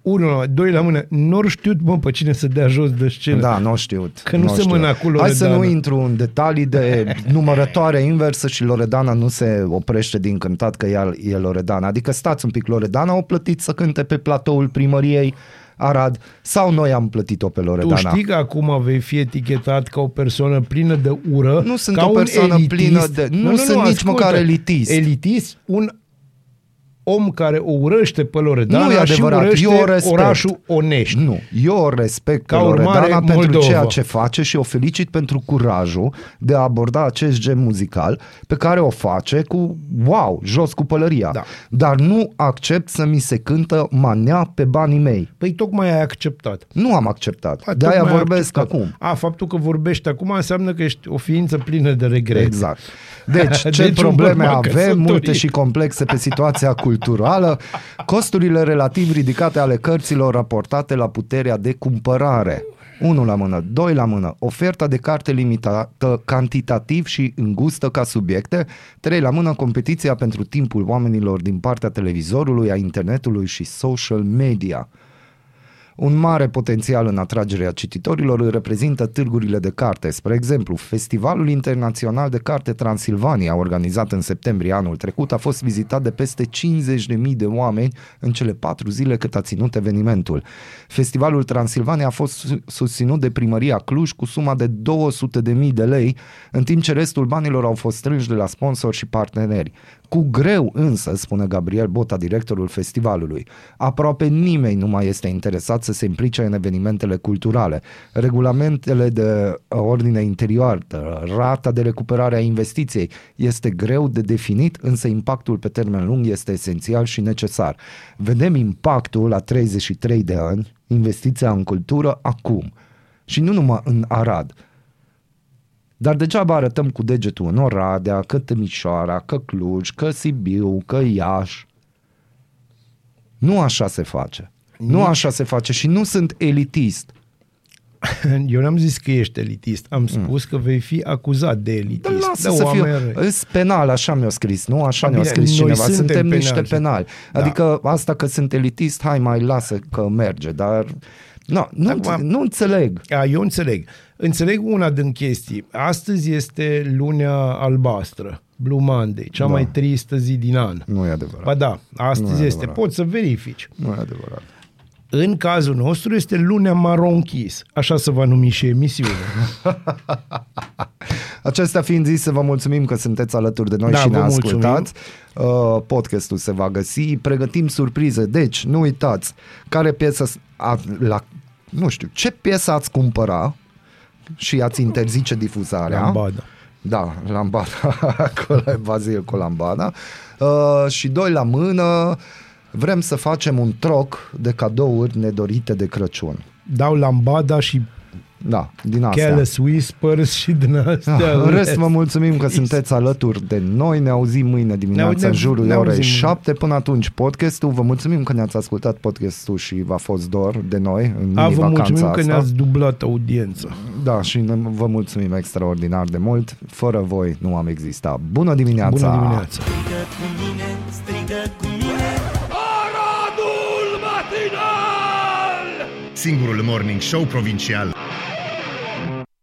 Unul, la- doi la mână. Nu știut, mă, pe cine să dea jos de scenă. Da, nu știut. Că nu știu. semăna cu Hai să nu Loredana. intru în detalii de numărătoare inversă și Loredana nu se oprește din cântat că ea e Loredana. Adică stați un pic, Loredana o plătit să cânte pe platoul primăriei Arad sau noi am plătit-o pe Tu Loredana? știi că acum vei fi etichetat ca o persoană plină de ură. Nu sunt ca o un persoană elitist. plină de- nu sunt nici măcar elitist. Elitist, un om care o urăște pe Loredana nu e adevărat, și urăște eu o respect. orașul Onești. Nu, eu o respect Ca pe urmare, Loredana pentru Moldova. ceea ce face și o felicit pentru curajul de a aborda acest gen muzical pe care o face cu wow, jos cu pălăria. Da. Dar nu accept să mi se cântă manea pe banii mei. Păi tocmai ai acceptat. Nu am acceptat. A, de aia tocmai ai vorbesc acceptat. acum. A, faptul că vorbești acum înseamnă că ești o ființă plină de regret. Exact. Deci, ce Deci un probleme bărbat avem, căsătorit. multe și complexe pe situația culturală, costurile relativ ridicate ale cărților raportate la puterea de cumpărare. Unul la mână, doi la mână, oferta de carte limitată cantitativ și îngustă ca subiecte, trei la mână, competiția pentru timpul oamenilor din partea televizorului, a internetului și social media. Un mare potențial în atragerea cititorilor îl reprezintă târgurile de carte. Spre exemplu, Festivalul Internațional de Carte Transilvania, organizat în septembrie anul trecut, a fost vizitat de peste 50.000 de oameni în cele patru zile cât a ținut evenimentul. Festivalul Transilvania a fost su- susținut de primăria Cluj cu suma de 200.000 de lei, în timp ce restul banilor au fost strânși de la sponsori și parteneri. Cu greu însă, spune Gabriel Bota, directorul festivalului, aproape nimeni nu mai este interesat să se implice în evenimentele culturale. Regulamentele de ordine interioară, rata de recuperare a investiției este greu de definit, însă impactul pe termen lung este esențial și necesar. Vedem impactul la 33 de ani, investiția în cultură acum. Și nu numai în Arad, dar degeaba arătăm cu degetul în Oradea, că Timișoara, că Cluj, că Sibiu, că Iași. Nu așa se face. Nu așa se face și nu sunt elitist. Eu n-am zis că ești elitist, am spus că vei fi acuzat de elitist. Dar lasă de să fiu, oameni răi. îs penal, așa mi-a scris, nu? Așa Ba ne-a bine, scris noi cineva, suntem suntem, penali. niște penali. Da. Adică asta că sunt elitist, hai mai lasă că merge, dar no, nu, Acum- nu înțeleg. A, eu înțeleg. Înțeleg una din chestii. Astăzi este lunea albastră, Blue Monday, cea Da. mai tristă zi din an. Nu e adevărat. Ba da, Nu astăzi e este. adevărat. Poți să verifici. Nu e adevărat. În cazul nostru este lunea maronchis. Așa se va numi și emisiunea. Acestea fiind zise, vă mulțumim că sunteți alături de noi Da, și ne vă mulțumim. ascultați. Uh, podcastul se va găsi, pregătim surprize. Deci, nu uitați, care piesă s- a, la, nu știu, ce piesă ați cumpăra și ați interzice difuzarea Lambada. Da, lambada, acolo e Bazil cu lambada. Uh, și doi la mână, vrem să facem un troc de cadouri nedorite de Crăciun. Dau lambada și Da, din astea. Careless Whispers și din astea. Da, în rest, vă mulțumim că sunteți alături de noi. Ne auzim mâine dimineața Ne- în jurul ne orei auzim mâine. 7. Până atunci, podcastul. Vă mulțumim că ne-ați ascultat podcastul și v-a fost dor de noi în A, vă mini-vacanța mulțumim că asta. ne-ați dublat audiența. Da, și ne, vă mulțumim extraordinar de mult. Fără voi nu am existat. Bună dimineața! Bună dimineața! Strigă cu mine, strigă cu mine Aradul matinal! Singurul morning show provincial